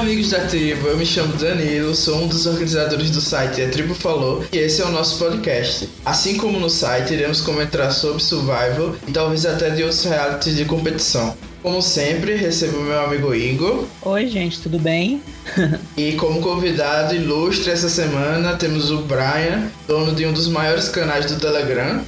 amigos da tribo, eu me chamo Danilo, sou um dos organizadores do site A Tribo Falou e esse é o nosso podcast. Assim como no site, iremos comentar sobre survival e talvez até de outros realities de competição. Como sempre, recebo meu amigo Igor. Oi, gente, tudo bem? e como convidado ilustre essa semana temos o Brian, dono de um dos maiores canais do Telegram.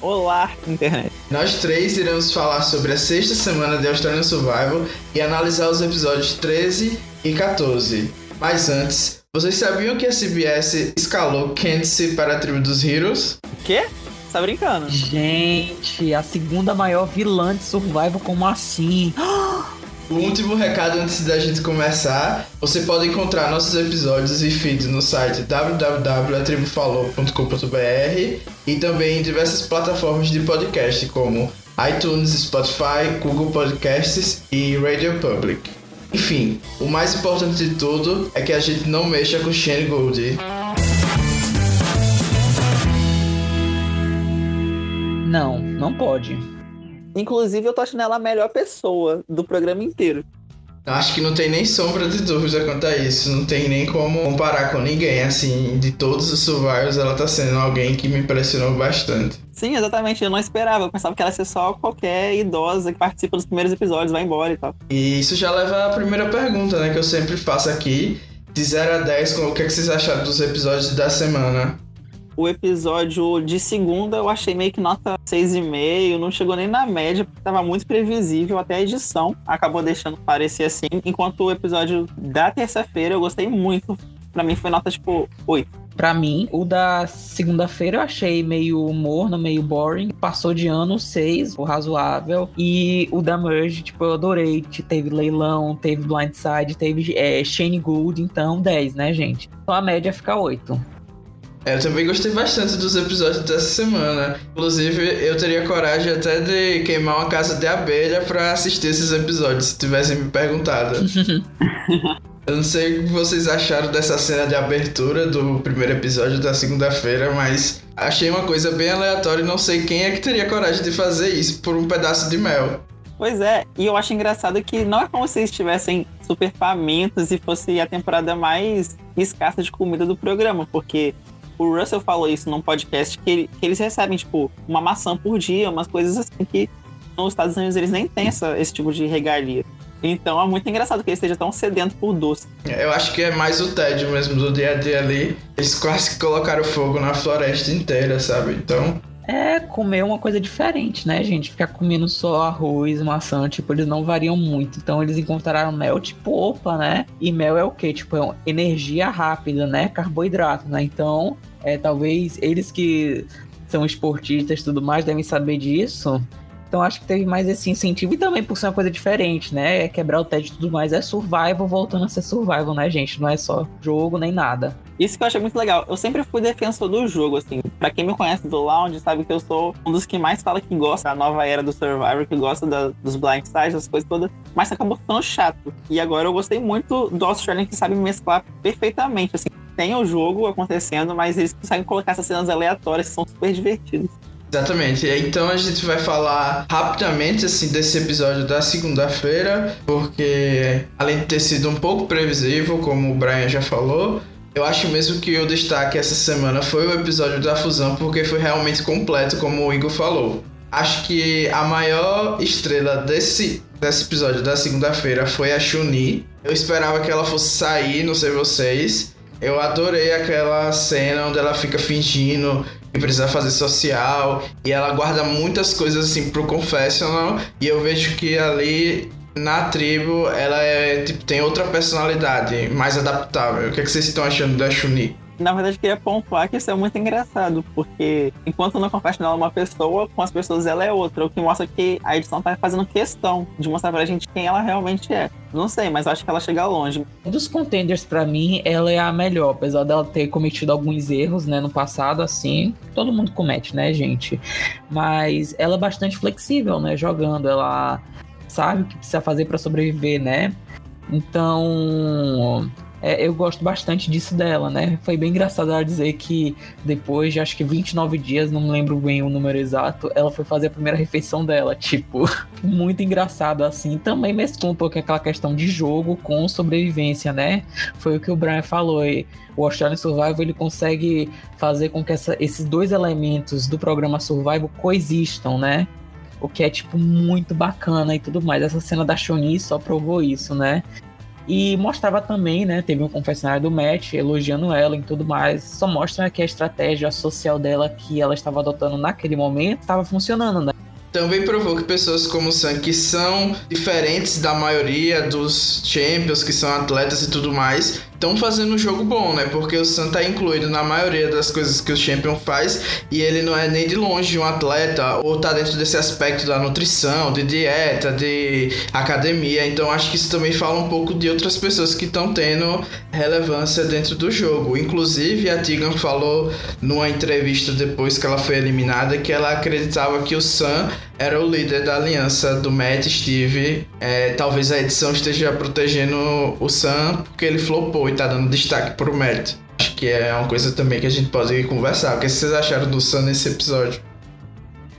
Olá, internet. Nós três iremos falar sobre a sexta semana de Australian Survival e analisar os episódios 13 e 14. Mas antes, vocês sabiam que a CBS escalou Candice para a tribo dos Heroes? O quê? Tá brincando? Gente, a segunda maior vilã de Survival, como assim? O último recado antes da gente começar, você pode encontrar nossos episódios e feeds no site www.atribufalou.com.br e também em diversas plataformas de podcast como iTunes, Spotify, Google Podcasts e Radio Public. Enfim, o mais importante de tudo é que a gente não mexa com Shane Gold. Não, não pode. Inclusive, eu tô achando ela a melhor pessoa do programa inteiro. Acho que não tem nem sombra de dúvida quanto a isso. Não tem nem como comparar com ninguém. Assim, de todos os survivors, ela tá sendo alguém que me impressionou bastante. Sim, exatamente. Eu não esperava. Eu pensava que ela ia ser só qualquer idosa que participa dos primeiros episódios, vai embora e tal. E isso já leva à primeira pergunta, né? Que eu sempre faço aqui. De 0 a 10, o que, é que vocês acharam dos episódios da semana? o episódio de segunda eu achei meio que nota 6,5, não chegou nem na média, porque tava muito previsível, até a edição acabou deixando parecer assim. Enquanto o episódio da terça-feira eu gostei muito. Pra mim foi nota tipo 8. Pra mim, o da segunda-feira eu achei meio morno, meio boring. Passou de ano 6, o razoável. E o da Merge, tipo, eu adorei. Teve leilão, teve blindside, teve é, Shane Gould, então 10, né, gente? Então a média fica 8. É, eu também gostei bastante dos episódios dessa semana. Inclusive, eu teria coragem até de queimar uma casa de abelha para assistir esses episódios, se tivessem me perguntado. eu não sei o que vocês acharam dessa cena de abertura do primeiro episódio da segunda-feira, mas achei uma coisa bem aleatória e não sei quem é que teria coragem de fazer isso por um pedaço de mel. Pois é, e eu acho engraçado que não é como se estivessem super famintos e fosse a temporada mais escassa de comida do programa, porque o Russell falou isso num podcast que, ele, que eles recebem, tipo, uma maçã por dia, umas coisas assim que nos Estados Unidos eles nem têm essa, esse tipo de regalia. Então é muito engraçado que ele esteja tão sedento por doce. Eu acho que é mais o tédio mesmo do dia a dia ali. Eles quase que colocaram fogo na floresta inteira, sabe? Então é comer uma coisa diferente, né, gente? Ficar comendo só arroz, maçã, tipo, eles não variam muito. Então eles encontraram mel, tipo, opa, né? E mel é o quê? Tipo, é energia rápida, né? Carboidrato, né? Então, é, talvez eles que são esportistas e tudo mais devem saber disso. Então acho que teve mais esse incentivo e também por ser uma coisa diferente, né? É quebrar o TED e tudo mais. É survival voltando a ser survival, né, gente? Não é só jogo nem nada. Isso que eu achei muito legal. Eu sempre fui defensor do jogo, assim. Pra quem me conhece do Lounge, sabe que eu sou um dos que mais fala que gosta da nova era do Survivor, que gosta da, dos blind sides, das coisas todas. Mas acabou ficando chato. E agora eu gostei muito do Australian que sabe mesclar perfeitamente, assim. Tem o jogo acontecendo, mas eles conseguem colocar essas cenas aleatórias que são super divertidas. Exatamente. Então a gente vai falar rapidamente assim desse episódio da segunda-feira, porque além de ter sido um pouco previsível, como o Brian já falou, eu acho mesmo que o destaque essa semana foi o episódio da fusão, porque foi realmente completo, como o Igor falou. Acho que a maior estrela desse, desse episódio da segunda-feira foi a Chun-Li. Eu esperava que ela fosse sair, não sei vocês. Eu adorei aquela cena onde ela fica fingindo que precisa fazer social e ela guarda muitas coisas assim pro confessional e eu vejo que ali na tribo ela é tipo tem outra personalidade mais adaptável. O que, é que vocês estão achando da Chun-Li? Na verdade, queria pontuar que isso é muito engraçado, porque enquanto no Confessional é uma pessoa, com as pessoas ela é outra, o que mostra que a edição tá fazendo questão de mostrar pra gente quem ela realmente é. Não sei, mas acho que ela chega longe. Dos contenders, para mim, ela é a melhor, apesar dela ter cometido alguns erros, né, no passado, assim. Todo mundo comete, né, gente? Mas ela é bastante flexível, né, jogando. Ela sabe o que precisa fazer para sobreviver, né? Então, é, eu gosto bastante disso dela, né? Foi bem engraçado ela dizer que depois de acho que 29 dias, não me lembro bem o número exato, ela foi fazer a primeira refeição dela. Tipo, muito engraçado assim. Também mesclou um pouco aquela questão de jogo com sobrevivência, né? Foi o que o Brian falou. E o Australian Survival ele consegue fazer com que essa, esses dois elementos do programa Survival coexistam, né? O que é, tipo, muito bacana e tudo mais. Essa cena da Shoni só provou isso, né? E mostrava também, né? Teve um confessionário do Matt elogiando ela e tudo mais. Só mostra que a estratégia social dela que ela estava adotando naquele momento estava funcionando, né? Também provou que pessoas como o Sam, que são diferentes da maioria dos champions, que são atletas e tudo mais, estão fazendo um jogo bom, né? Porque o Sam tá incluído na maioria das coisas que o Champion faz e ele não é nem de longe um atleta ou tá dentro desse aspecto da nutrição, de dieta, de academia. Então acho que isso também fala um pouco de outras pessoas que estão tendo relevância dentro do jogo. Inclusive a Tegan falou numa entrevista depois que ela foi eliminada que ela acreditava que o Sam era o líder da aliança do Matt Steve. É, talvez a edição esteja protegendo o Sam porque ele flopou e tá dando destaque pro Matt. Acho que é uma coisa também que a gente pode conversar. O que vocês acharam do Sam nesse episódio?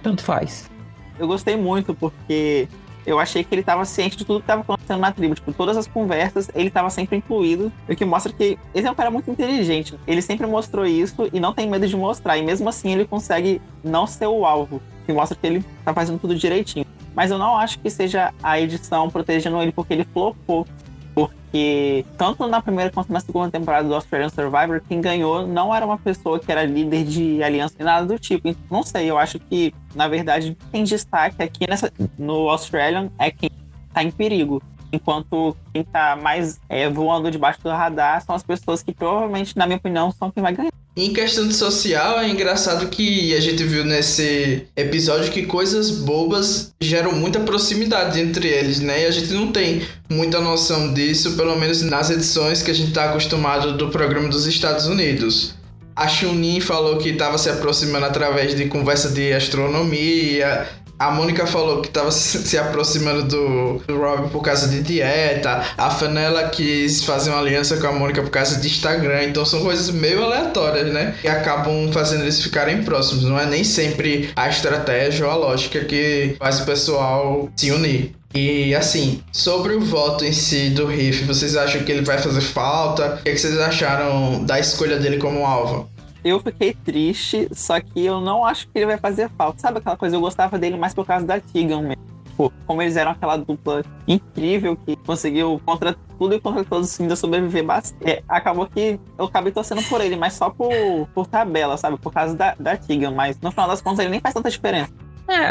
Tanto faz. Eu gostei muito porque eu achei que ele estava ciente de tudo que estava acontecendo na tribo. Tipo, todas as conversas, ele estava sempre incluído. O que mostra que ele é um cara muito inteligente. Ele sempre mostrou isso e não tem medo de mostrar. E mesmo assim, ele consegue não ser o alvo que mostra que ele tá fazendo tudo direitinho. Mas eu não acho que seja a edição protegendo ele porque ele flopou. Porque tanto na primeira quanto na segunda temporada do Australian Survivor, quem ganhou não era uma pessoa que era líder de aliança nem nada do tipo. Então, não sei, eu acho que, na verdade, quem destaque aqui nessa, no Australian é quem tá em perigo. Enquanto quem tá mais é, voando debaixo do radar são as pessoas que provavelmente, na minha opinião, são quem vai ganhar. Em questão de social, é engraçado que a gente viu nesse episódio que coisas bobas geram muita proximidade entre eles, né? E a gente não tem muita noção disso, pelo menos nas edições que a gente está acostumado do programa dos Estados Unidos. A Chunin falou que estava se aproximando através de conversa de astronomia. A Mônica falou que estava se aproximando do, do Rob por causa de dieta. A Fanela quis fazer uma aliança com a Mônica por causa de Instagram. Então são coisas meio aleatórias, né? Que acabam fazendo eles ficarem próximos. Não é nem sempre a estratégia ou a lógica que faz o pessoal se unir. E assim, sobre o voto em si do Riff, vocês acham que ele vai fazer falta? O que, é que vocês acharam da escolha dele como alvo? Eu fiquei triste, só que eu não acho que ele vai fazer falta. Sabe aquela coisa? Eu gostava dele mais por causa da Tegan mesmo. Tipo, como eles eram aquela dupla incrível que conseguiu contra tudo e contra todos ainda sobreviver bastante. É, acabou que eu acabei torcendo por ele, mas só por, por tabela, sabe? Por causa da, da Tegan. Mas no final das contas ele nem faz tanta diferença. É,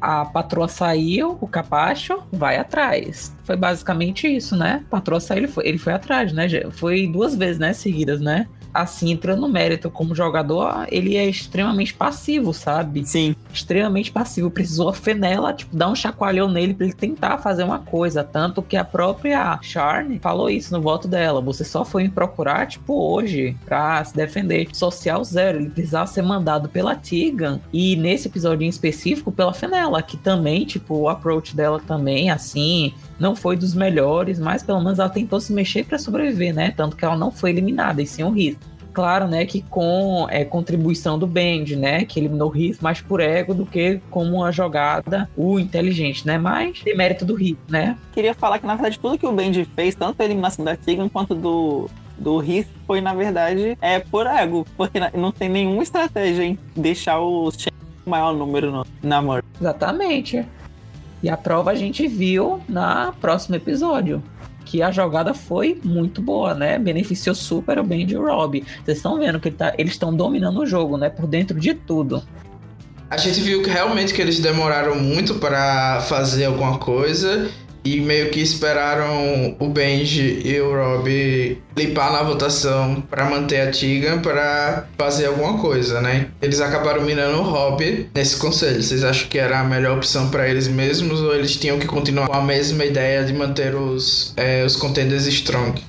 a patroa saiu, o capacho vai atrás. Foi basicamente isso, né? A patroa saiu, ele foi, ele foi atrás, né? Foi duas vezes, né? Seguidas, né? Assim, entrando no mérito como jogador, ele é extremamente passivo, sabe? Sim. Extremamente passivo. Precisou a Fenela, tipo, dar um chacoalhão nele pra ele tentar fazer uma coisa. Tanto que a própria Charne falou isso no voto dela. Você só foi me procurar, tipo, hoje, pra se defender. Social zero. Ele precisava ser mandado pela Tigan. E nesse episódio em específico, pela Fenela, que também, tipo, o approach dela também, assim, não foi dos melhores, mas pelo menos ela tentou se mexer para sobreviver, né? Tanto que ela não foi eliminada, e sim o Riz. Claro, né, que com é, contribuição do Bend, né, que eliminou o Riz mais por ego do que como uma jogada o inteligente, né, mas tem mérito do Riz, né. Queria falar que, na verdade, tudo que o Bend fez, tanto a eliminação da Tigan quanto do, do Riz, foi, na verdade, é por ego, porque não tem nenhuma estratégia em deixar o maior número no, na morte. Exatamente. E a prova a gente viu na próximo episódio. Que a jogada foi muito boa, né? Beneficiou super o de Rob. Vocês estão vendo que ele tá, eles estão dominando o jogo, né? Por dentro de tudo. A gente viu que realmente que eles demoraram muito para fazer alguma coisa e meio que esperaram o Benji e o Rob limpar na votação para manter a Tigan para fazer alguma coisa, né? Eles acabaram mirando o Rob nesse conselho. Vocês acham que era a melhor opção para eles mesmos ou eles tinham que continuar com a mesma ideia de manter os, é, os contenders strong?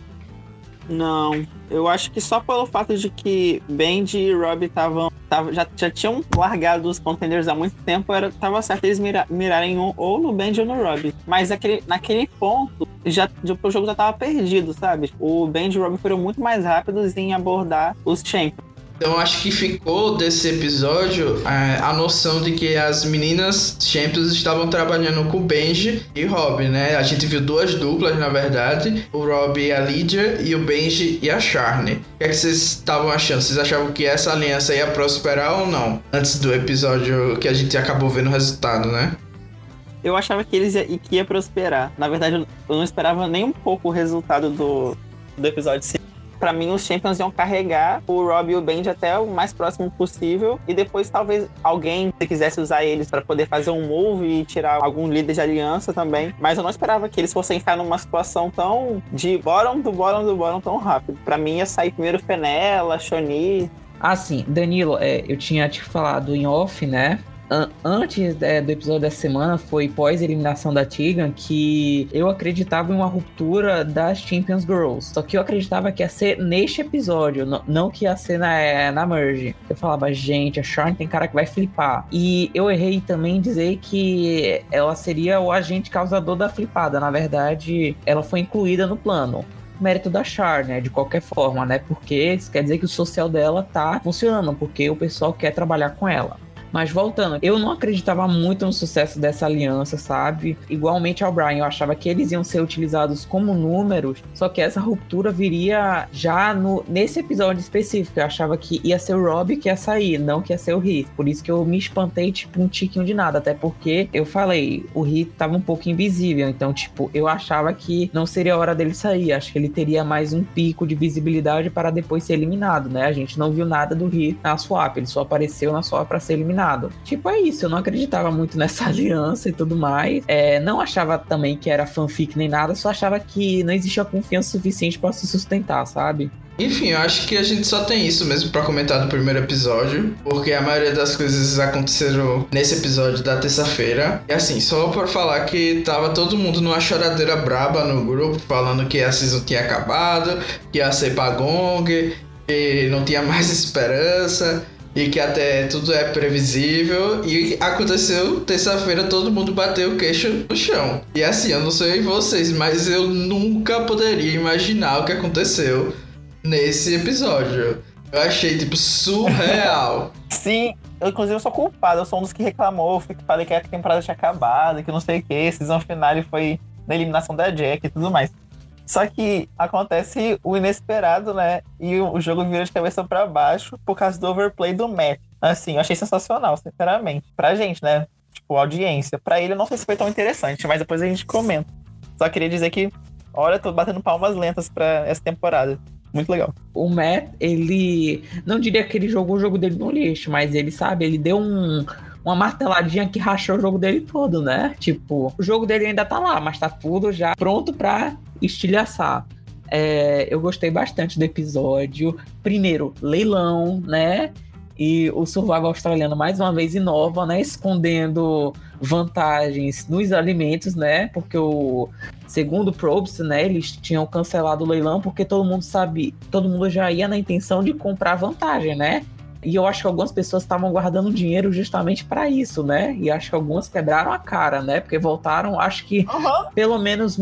Não, eu acho que só pelo fato de que Benji e Rob estavam já, já tinham largado os contenders há muito tempo, era, tava certo eles mira, mirarem um, ou no Benji ou no Rob. Mas aquele, naquele ponto, já, o jogo já tava perdido, sabe? O Benji e o Rob foram muito mais rápidos em abordar os Champions. Então acho que ficou desse episódio é, a noção de que as meninas Champions estavam trabalhando com Benji e Rob, né? A gente viu duas duplas, na verdade, o Rob e a Lydia e o Benji e a Charney. O que, é que vocês estavam achando? Vocês achavam que essa aliança ia prosperar ou não? Antes do episódio que a gente acabou vendo o resultado, né? Eu achava que eles ia, que ia prosperar. Na verdade, eu não esperava nem um pouco o resultado do, do episódio para mim os Champions iam carregar o Rob e o Benji até o mais próximo possível e depois talvez alguém se quisesse usar eles para poder fazer um move e tirar algum líder de aliança também. Mas eu não esperava que eles fossem ficar numa situação tão de bottom do bottom do bottom tão rápido. Para mim ia sair primeiro Fenella, Shoni. Ah, sim, Danilo, é, eu tinha te falado em off, né? Antes é, do episódio da semana, foi pós-eliminação da Tegan, que eu acreditava em uma ruptura das Champions Girls. Só que eu acreditava que ia ser neste episódio, não que ia ser na, é, na Merge. Eu falava, gente, a Sharon tem cara que vai flipar. E eu errei também em dizer que ela seria o agente causador da flipada. Na verdade, ela foi incluída no plano mérito da Char, né? De qualquer forma, né? Porque isso quer dizer que o social dela tá funcionando, porque o pessoal quer trabalhar com ela. Mas voltando, eu não acreditava muito no sucesso dessa aliança, sabe? Igualmente ao Brian, eu achava que eles iam ser utilizados como números, só que essa ruptura viria já no, nesse episódio específico. Eu achava que ia ser o Rob que ia sair, não que ia ser o Heath. Por isso que eu me espantei, tipo, um tiquinho de nada. Até porque eu falei, o Heath tava um pouco invisível. Então, tipo, eu achava que não seria a hora dele sair. Acho que ele teria mais um pico de visibilidade para depois ser eliminado, né? A gente não viu nada do Heath na swap. Ele só apareceu na swap para ser eliminado Tipo, é isso, eu não acreditava muito nessa aliança e tudo mais. É, não achava também que era fanfic nem nada, só achava que não existia confiança suficiente para se sustentar, sabe? Enfim, eu acho que a gente só tem isso mesmo para comentar do primeiro episódio, porque a maioria das coisas aconteceram nesse episódio da terça-feira. E assim, só por falar que tava todo mundo numa choradeira braba no grupo, falando que a season tinha acabado, que ia ser Pagong, que não tinha mais esperança e que até tudo é previsível. E aconteceu terça-feira, todo mundo bateu o queixo no chão. E assim, eu não sei vocês, mas eu nunca poderia imaginar o que aconteceu nesse episódio. Eu achei, tipo, surreal. Sim, eu inclusive eu sou culpado, eu sou um dos que reclamou, que falei que a temporada tinha acabado, que não sei o que, season finale foi na eliminação da Jack e tudo mais. Só que acontece o inesperado, né? E o jogo vira de cabeça para baixo por causa do overplay do Matt. Assim, eu achei sensacional, sinceramente. Pra gente, né? Tipo, audiência. Pra ele, eu não sei se foi tão interessante, mas depois a gente comenta. Só queria dizer que, olha, tô batendo palmas lentas para essa temporada. Muito legal. O Matt, ele. Não diria que ele jogou o jogo dele no lixo, mas ele, sabe, ele deu um uma marteladinha que rachou o jogo dele todo, né? Tipo, o jogo dele ainda tá lá, mas tá tudo já pronto pra estilhaçar. É, eu gostei bastante do episódio. Primeiro, leilão, né? E o Survival australiano mais uma vez inova, né? Escondendo vantagens nos alimentos, né? Porque o segundo o Probst, né? Eles tinham cancelado o leilão porque todo mundo sabe, todo mundo já ia na intenção de comprar vantagem, né? E eu acho que algumas pessoas estavam guardando dinheiro justamente para isso, né? E acho que algumas quebraram a cara, né? Porque voltaram, acho que uhum. pelo menos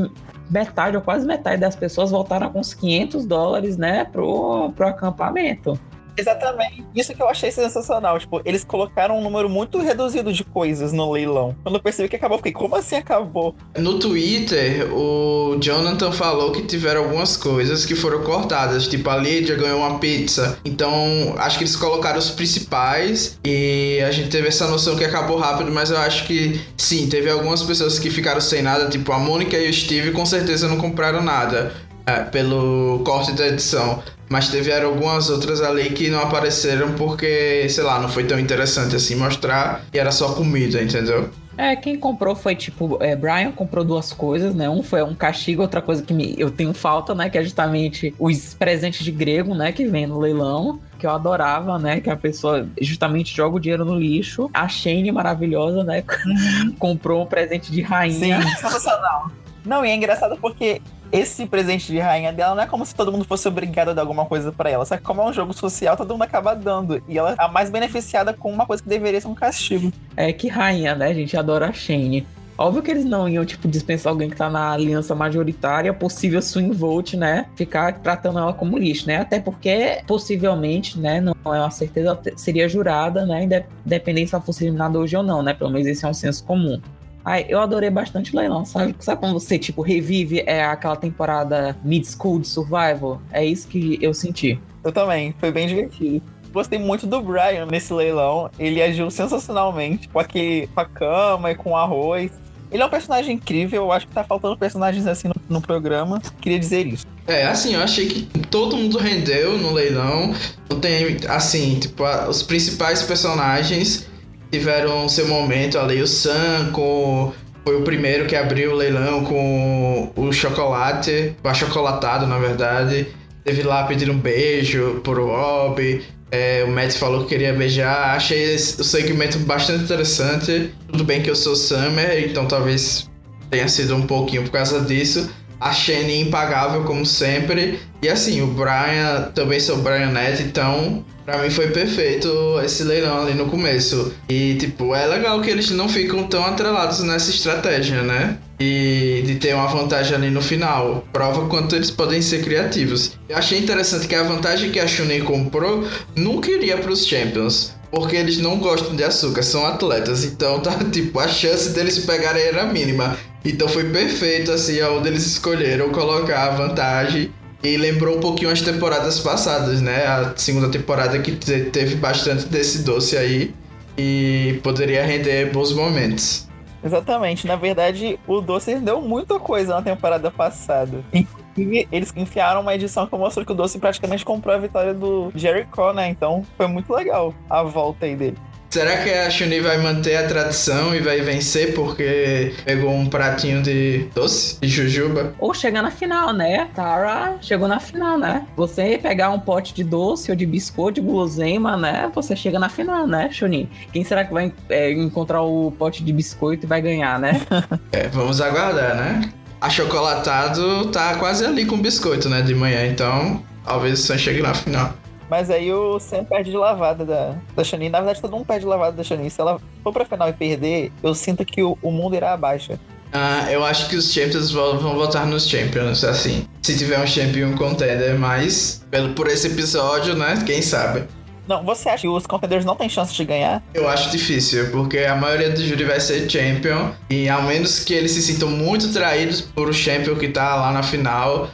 metade ou quase metade das pessoas voltaram com uns 500 dólares, né, pro, pro acampamento. Exatamente. Isso que eu achei sensacional. Tipo, eles colocaram um número muito reduzido de coisas no leilão. Quando eu percebi que acabou, eu fiquei, como assim acabou? No Twitter, o Jonathan falou que tiveram algumas coisas que foram cortadas. Tipo, a Lídia ganhou uma pizza. Então, acho que eles colocaram os principais. E a gente teve essa noção que acabou rápido, mas eu acho que sim, teve algumas pessoas que ficaram sem nada. Tipo, a Mônica e o Steve com certeza não compraram nada. É, pelo corte da edição. Mas teve algumas outras ali que não apareceram porque, sei lá, não foi tão interessante assim mostrar e era só comida, entendeu? É, quem comprou foi tipo, é, Brian comprou duas coisas, né? Um foi um castigo, outra coisa que me, eu tenho falta, né? Que é justamente os presentes de grego, né? Que vem no leilão, que eu adorava, né? Que a pessoa justamente joga o dinheiro no lixo. A Shane, maravilhosa, né? Uhum. comprou um presente de rainha. Sim, sensacional. Não, e é engraçado porque esse presente de rainha dela não é como se todo mundo fosse obrigado a dar alguma coisa para ela. Só que como é um jogo social, todo mundo acaba dando. E ela é a mais beneficiada com uma coisa que deveria ser um castigo. É que rainha, né? A gente adora a Shane. Óbvio que eles não iam, tipo, dispensar alguém que tá na aliança majoritária, possível swing vote, né? Ficar tratando ela como lixo, né? Até porque, possivelmente, né? Não é uma certeza, seria jurada, né? Independente se ela fosse eliminada hoje ou não, né? Pelo menos esse é um senso comum. Ai, eu adorei bastante o leilão, sabe? Sabe quando você, tipo, revive é aquela temporada mid-school de survival? É isso que eu senti. Eu também, foi bem divertido. Gostei muito do Brian nesse leilão. Ele agiu sensacionalmente com aquele com a cama e com o arroz. Ele é um personagem incrível, eu acho que tá faltando personagens assim no, no, programa. Queria dizer isso. É, assim, eu achei que todo mundo rendeu no leilão. Não tem, assim, tipo, os principais personagens tiveram seu momento ali. O Sam com, foi o primeiro que abriu o leilão com o chocolate, o achocolatado, na verdade. Teve lá pedir um beijo pro Bob. É, o Matt falou que queria beijar. Achei o segmento bastante interessante. Tudo bem que eu sou Summer, então talvez tenha sido um pouquinho por causa disso. A Shane impagável, como sempre. E assim, o Brian, também sou Brian Net, então Pra mim foi perfeito esse leilão ali no começo. E, tipo, é legal que eles não ficam tão atrelados nessa estratégia, né? E de ter uma vantagem ali no final. Prova quanto eles podem ser criativos. Eu achei interessante que a vantagem que a Shunin comprou nunca iria pros Champions. Porque eles não gostam de açúcar, são atletas. Então, tá, tipo, a chance deles pegarem era mínima. Então foi perfeito, assim, onde eles escolheram colocar a vantagem e lembrou um pouquinho as temporadas passadas, né? A segunda temporada que teve bastante desse doce aí e poderia render bons momentos. Exatamente. Na verdade, o doce deu muita coisa na temporada passada. Inclusive, eles enfiaram uma edição que mostrou que o doce praticamente comprou a vitória do Jericho, né? Então foi muito legal a volta aí dele. Será que a Chun-Li vai manter a tradição e vai vencer porque pegou um pratinho de doce, de jujuba? Ou chegar na final, né? Tara chegou na final, né? Você pegar um pote de doce ou de biscoito, de guloseima, né? Você chega na final, né, Chunin? Quem será que vai é, encontrar o pote de biscoito e vai ganhar, né? é, vamos aguardar, né? Achocolatado tá quase ali com biscoito, né, de manhã, então talvez o Sam chegue na final. Mas aí o Sam perde de lavada da, da Shani. Na verdade, todo mundo perde de lavada da Shani. Se ela for pra final e perder, eu sinto que o, o mundo irá abaixo. Ah, eu acho que os Champions vão, vão votar nos Champions, assim. Se tiver um Champion contender, mas pelo, por esse episódio, né? Quem sabe? Não, você acha que os contenders não têm chance de ganhar? Eu acho difícil, porque a maioria do júri vai ser champion. E ao menos que eles se sintam muito traídos por o champion que tá lá na final,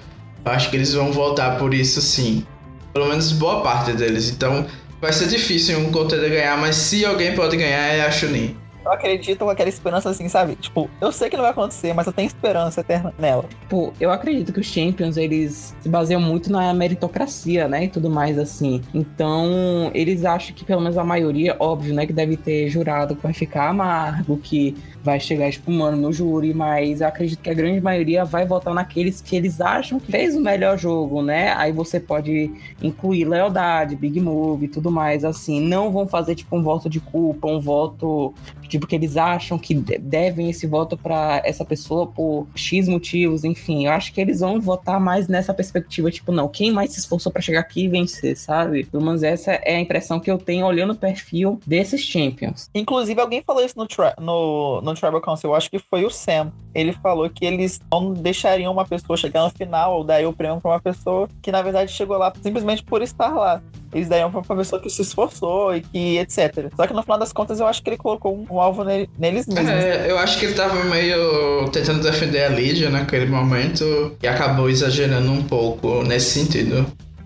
eu acho que eles vão voltar por isso sim. Pelo menos boa parte deles. Então vai ser difícil um contender ganhar, mas se alguém pode ganhar é a Chunin. Eu acredito com aquela esperança assim, sabe? Tipo, eu sei que não vai acontecer, mas eu tenho esperança eterna nela. Pô, eu acredito que os Champions, eles se baseiam muito na meritocracia, né? E tudo mais assim. Então, eles acham que pelo menos a maioria, óbvio, né? Que deve ter jurado que vai ficar amargo, que vai chegar espumando no júri, mas acredito que a grande maioria vai votar naqueles que eles acham que fez o melhor jogo, né? Aí você pode incluir lealdade, big move e tudo mais, assim. Não vão fazer, tipo, um voto de culpa, um voto, tipo, que eles acham que devem esse voto para essa pessoa por X motivos, enfim. Eu acho que eles vão votar mais nessa perspectiva, tipo, não, quem mais se esforçou para chegar aqui e vencer, sabe? Pelo menos essa é a impressão que eu tenho olhando o perfil desses Champions. Inclusive, alguém falou isso no, no, no Tribal Council, eu acho que foi o Sam. Ele falou que eles não deixariam uma pessoa chegar no final ou daí o prêmio pra uma pessoa que na verdade chegou lá simplesmente por estar lá. Eles dariam pra uma pessoa que se esforçou e que etc. Só que no final das contas eu acho que ele colocou um, um alvo neles mesmos. É, eu acho que ele tava meio tentando defender a Lídia naquele momento e acabou exagerando um pouco nesse sentido.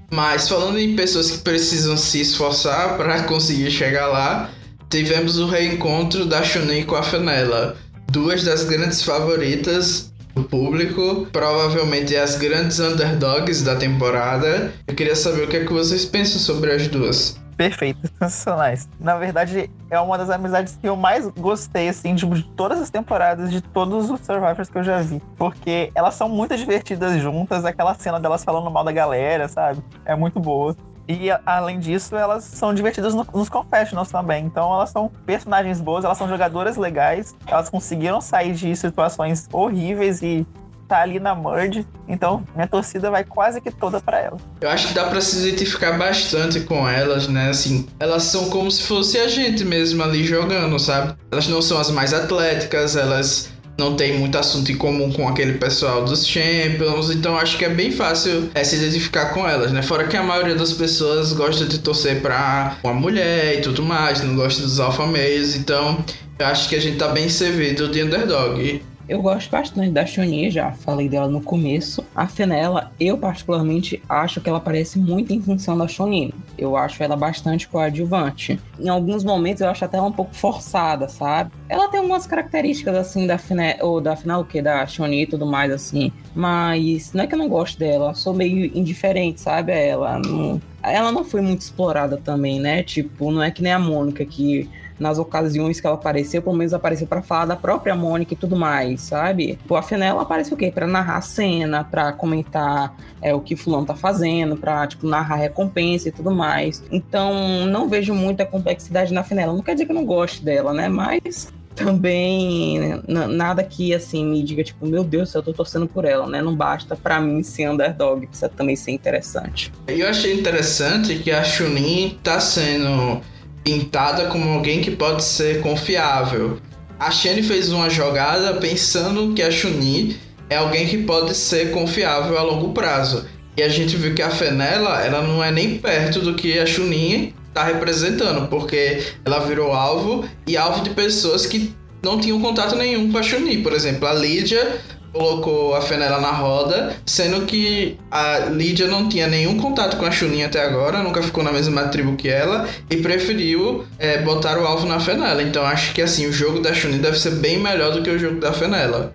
Mas falando em pessoas que precisam se esforçar para conseguir chegar lá, tivemos o reencontro da Chunin com a Fenella, duas das grandes favoritas do público, provavelmente as grandes underdogs da temporada. Eu queria saber o que, é que vocês pensam sobre as duas. Perfeito, sensacionais. Na verdade, é uma das amizades que eu mais gostei, assim, de, de todas as temporadas, de todos os Survivors que eu já vi. Porque elas são muito divertidas juntas, aquela cena delas falando mal da galera, sabe? É muito boa. E além disso, elas são divertidas no, nos confessionals também. Então elas são personagens boas, elas são jogadoras legais. Elas conseguiram sair de situações horríveis e tá ali na merge, então minha torcida vai quase que toda para ela. Eu acho que dá para se identificar bastante com elas, né? Assim, elas são como se fosse a gente mesmo ali jogando, sabe? Elas não são as mais atléticas, elas não tem muito assunto em comum com aquele pessoal dos Champions, então acho que é bem fácil é, se identificar com elas, né? Fora que a maioria das pessoas gosta de torcer pra uma mulher e tudo mais, não gosta dos alfa meios, então eu acho que a gente tá bem servido de underdog. Eu gosto bastante da Shoni, já falei dela no começo. A Fenella, eu particularmente acho que ela parece muito em função da Shoni. Eu acho ela bastante coadjuvante. Em alguns momentos eu acho até ela um pouco forçada, sabe? Ela tem algumas características assim da Fene ou da final o que da Shoni e tudo mais assim, mas não é que eu não gosto dela, sou meio indiferente, sabe? Ela não ela não foi muito explorada também, né? Tipo, não é que nem a Mônica que nas ocasiões que ela apareceu, pelo menos apareceu para falar da própria Mônica e tudo mais, sabe? Pô, a Fenella aparece o quê? Pra narrar a cena, pra comentar é, o que fulano tá fazendo, pra, tipo, narrar recompensa e tudo mais. Então, não vejo muita complexidade na Fenella. Não quer dizer que eu não goste dela, né? Mas também nada que assim me diga tipo meu Deus eu tô torcendo por ela né não basta para mim ser underdog precisa também ser interessante eu achei interessante que a Chunin tá sendo pintada como alguém que pode ser confiável. A Shane fez uma jogada pensando que a Chun-Li é alguém que pode ser confiável a longo prazo. E a gente viu que a Fenella, ela não é nem perto do que a Chunin está representando, porque ela virou alvo e alvo de pessoas que não tinham contato nenhum com a Chun-Li. Por exemplo, a Lídia colocou a Fenella na roda, sendo que a Lídia não tinha nenhum contato com a Chunin até agora, nunca ficou na mesma tribo que ela, e preferiu é, botar o alvo na Fenella. Então acho que assim, o jogo da Chunin deve ser bem melhor do que o jogo da Fenella.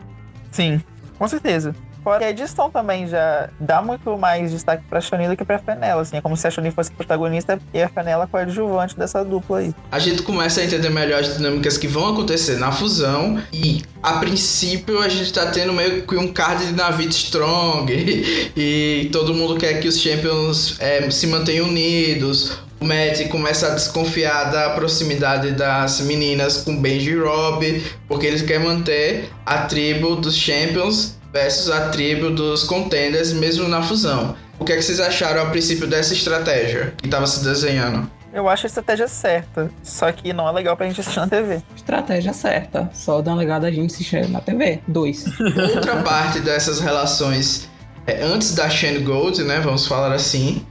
Sim, com certeza. Fora a edição também já dá muito mais destaque pra Shani do que pra Fenella, assim. É como se a Shani fosse protagonista e a Fenella coadjuvante dessa dupla aí. A gente começa a entender melhor as dinâmicas que vão acontecer na fusão e, a princípio, a gente tá tendo meio que um card de Navid Strong e, e todo mundo quer que os Champions é, se mantenham unidos. O Matt começa a desconfiar da proximidade das meninas com Benji e Rob, porque eles querem manter a tribo dos Champions versus a tribo dos contenders, mesmo na fusão. O que, é que vocês acharam a princípio dessa estratégia que estava se desenhando? Eu acho a estratégia certa, só que não é legal pra gente assistir na TV. Estratégia certa, só dá uma legal a gente assistir na TV. Dois. Outra parte dessas relações, é, antes da Shane Gold, né, vamos falar assim,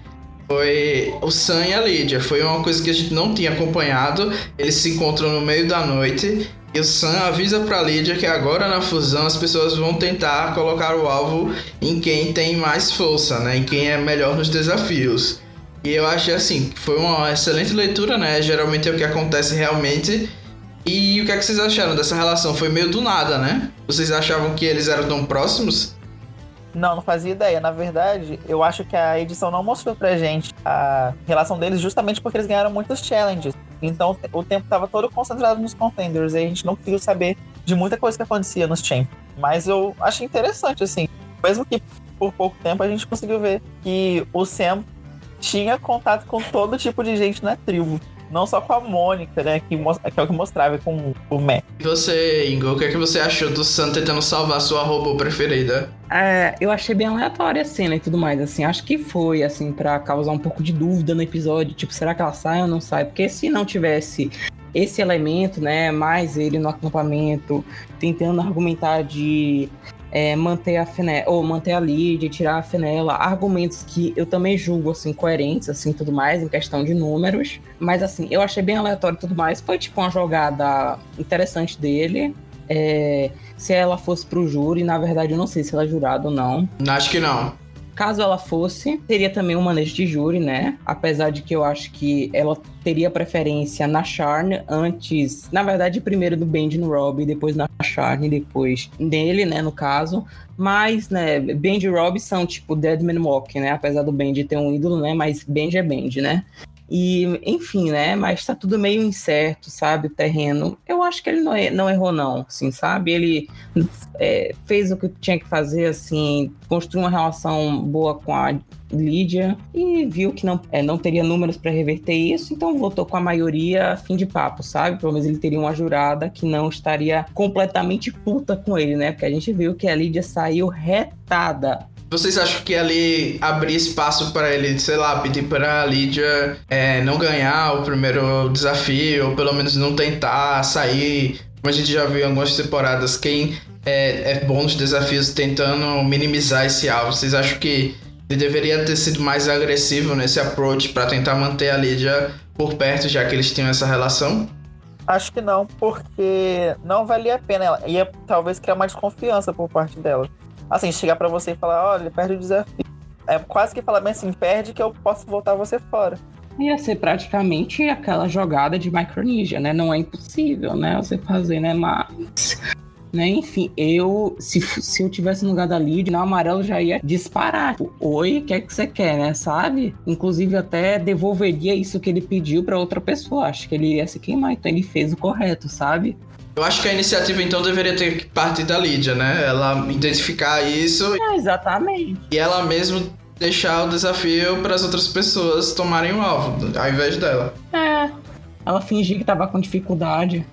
foi o Sam e a Lydia. Foi uma coisa que a gente não tinha acompanhado. Eles se encontram no meio da noite e o Sam avisa pra Lydia que agora na fusão as pessoas vão tentar colocar o alvo em quem tem mais força, né? Em quem é melhor nos desafios. E eu achei assim, foi uma excelente leitura, né? Geralmente é o que acontece realmente. E o que, é que vocês acharam dessa relação? Foi meio do nada, né? Vocês achavam que eles eram tão próximos? Não, não fazia ideia. Na verdade, eu acho que a edição não mostrou pra gente a relação deles justamente porque eles ganharam muitos challenges. Então o tempo estava todo concentrado nos contenders e a gente não conseguiu saber de muita coisa que acontecia nos champions. Mas eu achei interessante, assim. Mesmo que por pouco tempo a gente conseguiu ver que o Sam tinha contato com todo tipo de gente na tribo não só com a Mônica, né? Que, que é o que mostrava com o Mac. E você, Ingo, o que, é que você achou do Sam tentando salvar sua robô preferida? É, eu achei bem aleatória a cena e tudo mais, assim. Acho que foi, assim, para causar um pouco de dúvida no episódio. Tipo, será que ela sai ou não sai? Porque se não tivesse esse elemento, né, mais ele no acampamento, tentando argumentar de é, manter a Fenella, ou manter a lead, tirar a Fenella, argumentos que eu também julgo, assim, coerentes, assim, tudo mais, em questão de números, mas, assim, eu achei bem aleatório tudo mais, foi, tipo, uma jogada interessante dele, é, se ela fosse pro júri, na verdade, eu não sei se ela é jurada ou não. Acho que não. Caso ela fosse, teria também um manejo de júri, né? Apesar de que eu acho que ela teria preferência na Charne antes, na verdade, primeiro do Benji no Rob, depois na Charne, depois dele, né, no caso. Mas, né, Benji e Rob são tipo Deadman Walk, né? Apesar do Benji ter um ídolo, né? Mas Benji é Benji, né? E, enfim, né? Mas tá tudo meio incerto, sabe? O terreno. Eu acho que ele não, não errou, não, assim, sabe? Ele é, fez o que tinha que fazer, assim, construiu uma relação boa com a Lídia e viu que não, é, não teria números para reverter isso, então votou com a maioria fim de papo, sabe? Pelo menos ele teria uma jurada que não estaria completamente puta com ele, né? Porque a gente viu que a Lídia saiu retada vocês acham que ali abrir espaço para ele, sei lá, pedir para a Lídia é, não ganhar o primeiro desafio, ou pelo menos não tentar sair? Como a gente já viu em algumas temporadas, quem é, é bom nos desafios tentando minimizar esse alvo. Vocês acham que ele deveria ter sido mais agressivo nesse approach para tentar manter a Lídia por perto, já que eles tinham essa relação? Acho que não, porque não valia a pena. Ela ia talvez criar uma desconfiança por parte dela assim, chegar para você e falar, olha, perde o desafio. É quase que falar bem assim, perde que eu posso voltar você fora. Ia ser praticamente aquela jogada de Micronesia, né? Não é impossível, né? Você fazer, né? Mas. Né? Enfim, eu, se, se eu tivesse no lugar da Lid, na amarelo já ia disparar. Tipo, Oi, o que é que você quer, né? Sabe? Inclusive, até devolveria isso que ele pediu para outra pessoa. Acho que ele ia se queimar. Então, ele fez o correto, sabe? Eu acho que a iniciativa então deveria ter partido da Lídia, né? Ela identificar isso. É, exatamente. E ela mesmo deixar o desafio para as outras pessoas tomarem o alvo, ao invés dela. É. Ela fingir que tava com dificuldade.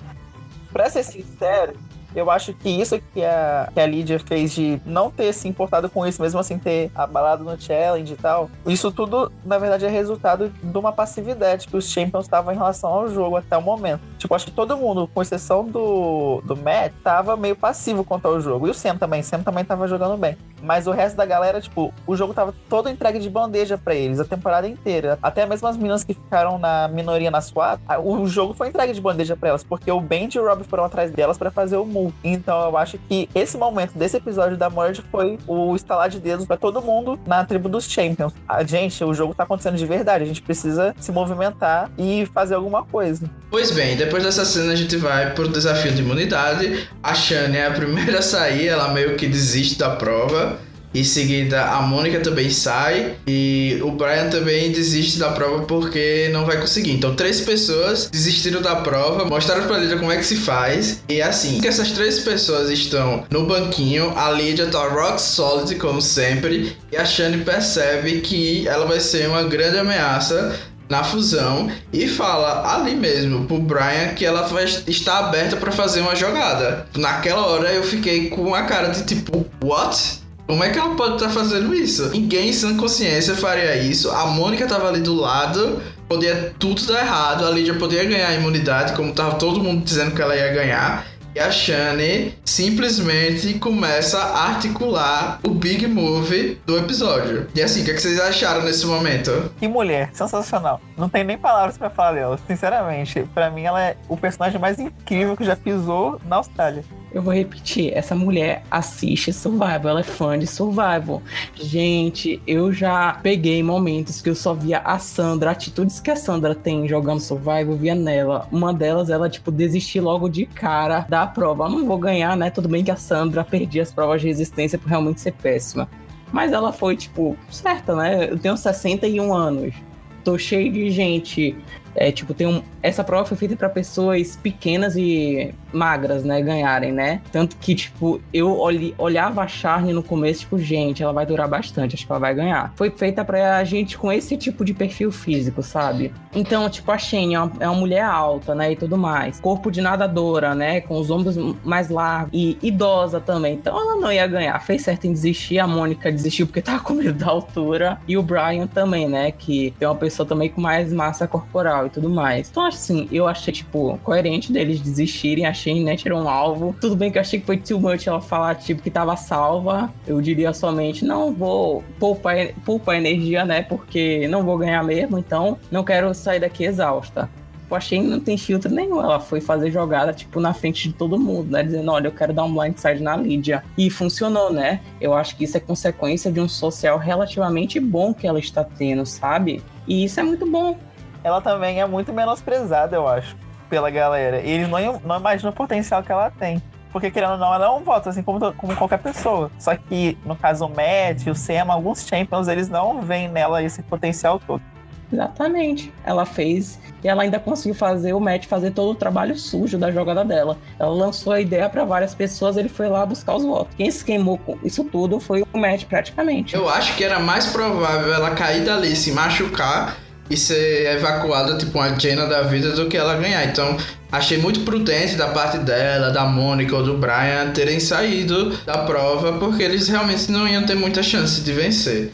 Pra ser sincero, eu acho que isso que a, que a Lídia fez de não ter se importado com isso, mesmo assim ter abalado no challenge e tal, isso tudo, na verdade, é resultado de uma passividade que os Champions estavam em relação ao jogo até o momento. Tipo, acho que todo mundo, com exceção do, do Matt, tava meio passivo quanto ao jogo. E o Sam também, Sam também tava jogando bem. Mas o resto da galera, tipo, o jogo tava todo entregue de bandeja para eles, a temporada inteira. Até mesmo as meninas que ficaram na minoria na SWAT, o jogo foi entregue de bandeja para elas, porque o Ben e o Rob foram atrás delas para fazer o move. Então eu acho que esse momento desse episódio da Merge foi o estalar de dedos para todo mundo na tribo dos Champions. A gente, o jogo tá acontecendo de verdade, a gente precisa se movimentar e fazer alguma coisa. Pois bem, depois dessa cena a gente vai pro desafio de imunidade. A Shane é a primeira a sair, ela meio que desiste da prova. Em seguida, a Mônica também sai e o Brian também desiste da prova porque não vai conseguir. Então, três pessoas desistiram da prova, mostraram pra Lídia como é que se faz. E é assim, que essas três pessoas estão no banquinho, a Lídia tá rock solid, como sempre, e a Shane percebe que ela vai ser uma grande ameaça na fusão e fala ali mesmo pro Brian que ela vai estar aberta para fazer uma jogada. Naquela hora eu fiquei com a cara de tipo, what? Como é que ela pode estar tá fazendo isso? Ninguém sem consciência faria isso. A Mônica tava ali do lado, podia tudo dar errado. A Lídia podia ganhar a imunidade, como tava todo mundo dizendo que ela ia ganhar. E a Shane simplesmente começa a articular o big move do episódio. E assim, o que, é que vocês acharam nesse momento? Que mulher, sensacional. Não tem nem palavras para falar dela, sinceramente. para mim, ela é o personagem mais incrível que já pisou na Austrália. Eu vou repetir, essa mulher assiste Survival, ela é fã de Survival. Gente, eu já peguei momentos que eu só via a Sandra, atitudes que a Sandra tem jogando Survival, via nela. Uma delas, ela, tipo, desistir logo de cara da prova. Eu não vou ganhar, né? Tudo bem que a Sandra perdia as provas de resistência por realmente ser péssima. Mas ela foi, tipo, certa, né? Eu tenho 61 anos. Tô cheio de gente é, tipo, tem um, essa prova foi feita para pessoas pequenas e magras, né, ganharem, né? Tanto que, tipo, eu olhe, olhava a Charne no começo, tipo, gente, ela vai durar bastante, acho que ela vai ganhar. Foi feita pra gente com esse tipo de perfil físico, sabe? Então, tipo, a Shane é uma, é uma mulher alta, né, e tudo mais. Corpo de nadadora, né, com os ombros mais largos e idosa também. Então, ela não ia ganhar. Fez certo em desistir. A Mônica desistiu porque tava com medo da altura. E o Brian também, né, que é uma pessoa também com mais massa corporal e tudo mais. Então, assim, eu achei, tipo, coerente deles desistirem. Achei, né, tirar um alvo. Tudo bem que eu achei que foi too much ela falar, tipo, que tava salva. Eu diria somente, não vou poupar, poupar energia, né, porque não vou ganhar mesmo. Então, não quero sair daqui exausta. Tipo, a Shane não tem filtro nenhum. Ela foi fazer jogada, tipo, na frente de todo mundo, né? Dizendo, olha, eu quero dar um blindside na Lídia. E funcionou, né? Eu acho que isso é consequência de um social relativamente bom que ela está tendo, sabe? E isso é muito bom ela também é muito menosprezada, eu acho, pela galera. E eles não, não imaginam o potencial que ela tem. Porque, querendo ou não, ela é um voto, assim como, como qualquer pessoa. Só que, no caso, o Matt, o Sam, alguns Champions, eles não veem nela esse potencial todo. Exatamente. Ela fez e ela ainda conseguiu fazer o Matt fazer todo o trabalho sujo da jogada dela. Ela lançou a ideia para várias pessoas, ele foi lá buscar os votos. Quem se queimou com isso tudo foi o Matt praticamente. Eu acho que era mais provável ela cair dali, se machucar e ser evacuada, tipo uma Jenna da vida, do que ela ganhar. Então, achei muito prudente da parte dela, da Mônica ou do Brian terem saído da prova, porque eles realmente não iam ter muita chance de vencer.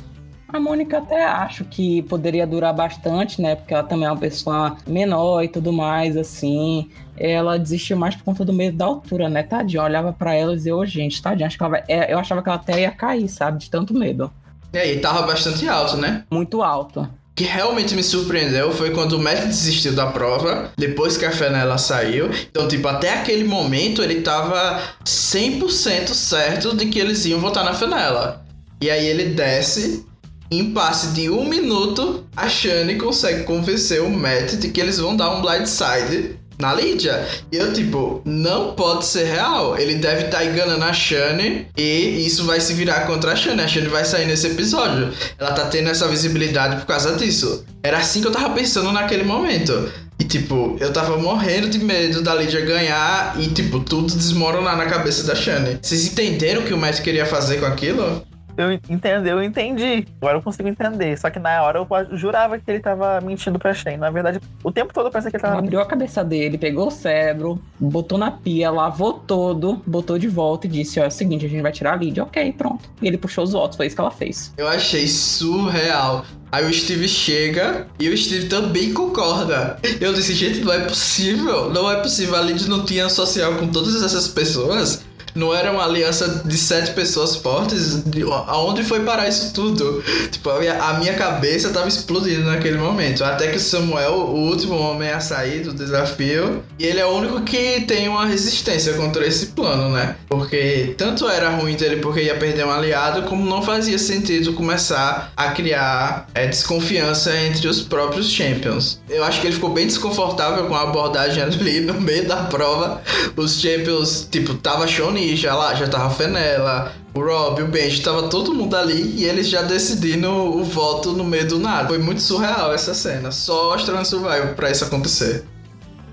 A Mônica até acho que poderia durar bastante, né? Porque ela também é uma pessoa menor e tudo mais, assim. Ela desistiu mais por conta do medo da altura, né? Tadinha, eu olhava para ela e dizia, ô gente, tadinha, acho que ela vai... É, eu achava que ela até ia cair, sabe? De tanto medo. E aí, tava bastante alto, né? Muito alto. Que realmente me surpreendeu foi quando o Matt desistiu da prova, depois que a Fenella saiu. Então, tipo, até aquele momento ele tava 100% certo de que eles iam votar na Fenella. E aí ele desce em passe de um minuto, a Shane consegue convencer o Matt de que eles vão dar um blindside na Lídia. E eu, tipo, não pode ser real. Ele deve estar tá enganando a Shane e isso vai se virar contra a Shane. A Shane vai sair nesse episódio. Ela tá tendo essa visibilidade por causa disso. Era assim que eu tava pensando naquele momento. E, tipo, eu tava morrendo de medo da Lídia ganhar e, tipo, tudo desmoronar na cabeça da Shane. Vocês entenderam o que o Matt queria fazer com aquilo? Eu entendi, eu entendi. Agora eu consigo entender. Só que na hora eu jurava que ele tava mentindo pra Shane. Na verdade, o tempo todo parece que ele tava. Abriu a cabeça dele, pegou o cérebro, botou na pia, lavou todo, botou de volta e disse: Ó, é o seguinte, a gente vai tirar a Lídia. Ok, pronto. E ele puxou os votos, foi isso que ela fez. Eu achei surreal. Aí o Steve chega e o Steve também concorda. Eu disse, gente, não é possível. Não é possível. A Lídia não tinha social com todas essas pessoas não era uma aliança de sete pessoas fortes. De, aonde foi parar isso tudo? Tipo, a minha, a minha, cabeça tava explodindo naquele momento. Até que o Samuel, o último homem a sair do desafio, e ele é o único que tem uma resistência contra esse plano, né? Porque tanto era ruim dele porque ia perder um aliado, como não fazia sentido começar a criar é, desconfiança entre os próprios champions. Eu acho que ele ficou bem desconfortável com a abordagem ali no meio da prova. Os champions, tipo, tava Shone já lá, já tava Fenella, o Rob, o Benji, tava todo mundo ali e eles já decidindo o voto no meio do nada. Foi muito surreal essa cena, só Australian Survival pra isso acontecer.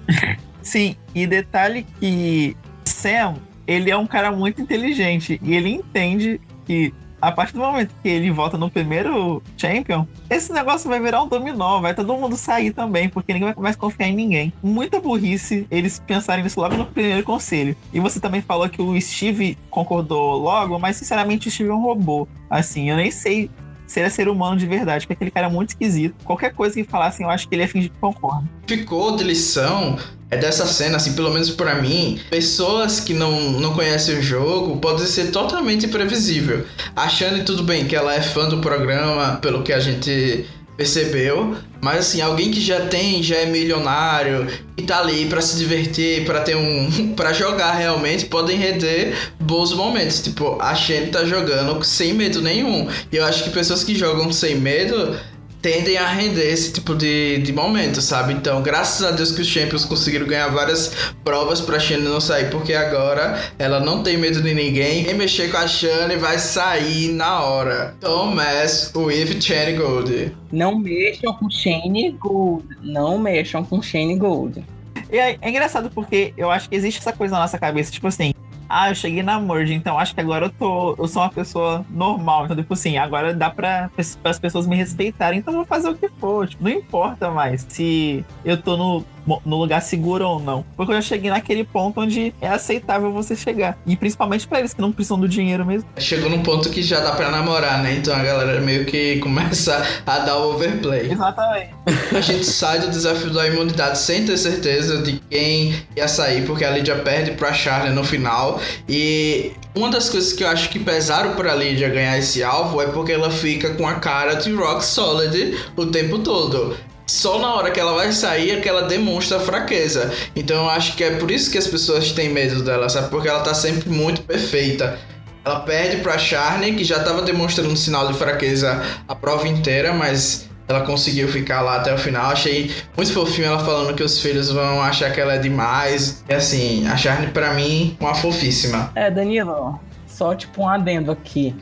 Sim, e detalhe que Sam, ele é um cara muito inteligente e ele entende que a partir do momento que ele volta no primeiro Champion, esse negócio vai virar um dominó, vai todo mundo sair também, porque ninguém vai mais confiar em ninguém. Muita burrice eles pensarem nisso logo no primeiro conselho. E você também falou que o Steve concordou logo, mas sinceramente o Steve é um robô. Assim, eu nem sei se ele é ser humano de verdade, porque aquele cara é muito esquisito. Qualquer coisa que falassem, eu acho que ele ia fingir que concorda. Ficou de lição é dessa cena, assim, pelo menos para mim, pessoas que não, não conhecem o jogo podem ser totalmente imprevisível. Achando tudo bem que ela é fã do programa, pelo que a gente percebeu, mas assim, alguém que já tem, já é milionário e tá ali para se divertir, para ter um, para jogar realmente, podem render bons momentos. Tipo, a Shane tá jogando sem medo nenhum. E eu acho que pessoas que jogam sem medo tendem a render esse tipo de, de momento, sabe? Então, graças a Deus que os Champions conseguiram ganhar várias provas pra Shane não sair, porque agora ela não tem medo de ninguém. Quem mexer com a Shane vai sair na hora. Don't mess with Shane Gold. Não mexam com Shane Gold. Não mexam com Shane Gold. É, é engraçado porque eu acho que existe essa coisa na nossa cabeça, tipo assim, ah, eu cheguei na Merge, então acho que agora eu tô. Eu sou uma pessoa normal. Então, tipo assim, agora dá pra, as pessoas me respeitarem, então eu vou fazer o que for. Tipo, não importa mais se eu tô no no lugar seguro ou não. Porque eu já cheguei naquele ponto onde é aceitável você chegar. E principalmente para eles que não precisam do dinheiro mesmo. Chegou num ponto que já dá para namorar, né? Então a galera meio que começa a dar o overplay. Exatamente. A gente sai do desafio da imunidade sem ter certeza de quem ia sair, porque a Lydia perde pra Charlie no final. E uma das coisas que eu acho que pesaram pra Lydia ganhar esse alvo é porque ela fica com a cara de rock solid o tempo todo só na hora que ela vai sair é que ela demonstra fraqueza. Então eu acho que é por isso que as pessoas têm medo dela, sabe? Porque ela tá sempre muito perfeita. Ela perde pra Charney, que já tava demonstrando sinal de fraqueza a prova inteira, mas ela conseguiu ficar lá até o final. Achei muito fofinho ela falando que os filhos vão achar que ela é demais. E assim, a Charney pra mim, uma fofíssima. É, Danilo, só tipo um adendo aqui.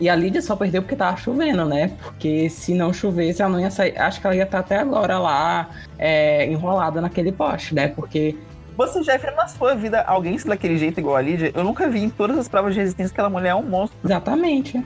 E a Lídia só perdeu porque tava chovendo, né? Porque se não chovesse, ela não ia sair. Acho que ela ia estar até agora lá é, enrolada naquele poste, né? Porque. Você já viu na sua vida alguém se daquele jeito igual a Lídia? Eu nunca vi em todas as provas de resistência que aquela mulher é um monstro. Exatamente.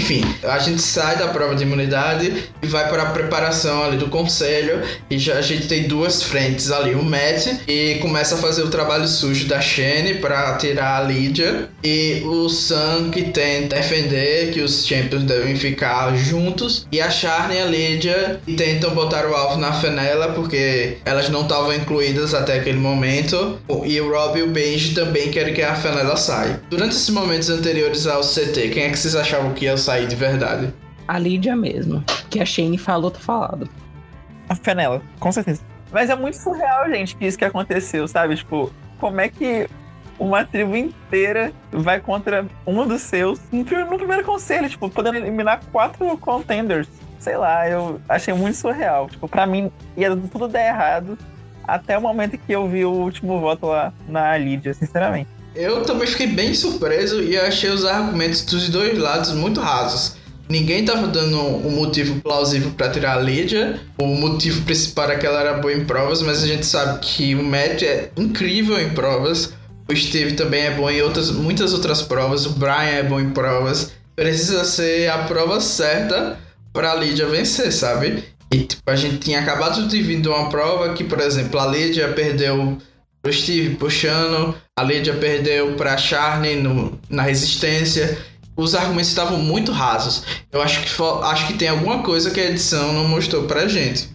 Enfim, a gente sai da prova de imunidade e vai para a preparação ali do conselho. E já a gente tem duas frentes ali, o Matt e começa a fazer o trabalho sujo da Shane para tirar a Lydia. E o Sam que tenta defender que os Champions devem ficar juntos. E a Charne e a Lydia tentam botar o alvo na Fenella porque elas não estavam incluídas até aquele momento. E o Rob e o Benji também querem que a Fenella saia. Durante esses momentos anteriores ao CT, quem é que vocês achavam que ia sair? Sair de verdade. A Lídia mesmo. Que a Shane falou, tá falado. A Fenella, com certeza. Mas é muito surreal, gente, que isso que aconteceu, sabe? Tipo, como é que uma tribo inteira vai contra um dos seus no primeiro conselho, tipo, podendo eliminar quatro contenders. Sei lá, eu achei muito surreal. Tipo, pra mim ia tudo dar errado até o momento que eu vi o último voto lá na Lídia, sinceramente. Eu também fiquei bem surpreso e achei os argumentos dos dois lados muito rasos. Ninguém tava dando um motivo plausível para tirar a Lydia. O motivo principal era que ela era boa em provas, mas a gente sabe que o Matt é incrível em provas. O Steve também é bom em outras, muitas outras provas. O Brian é bom em provas. Precisa ser a prova certa para a Lydia vencer, sabe? E tipo, a gente tinha acabado de vir de uma prova que, por exemplo, a Lydia perdeu o Steve puxando, a Lydia perdeu para Charney no, na resistência. Os argumentos estavam muito rasos. Eu acho que, acho que tem alguma coisa que a edição não mostrou pra gente.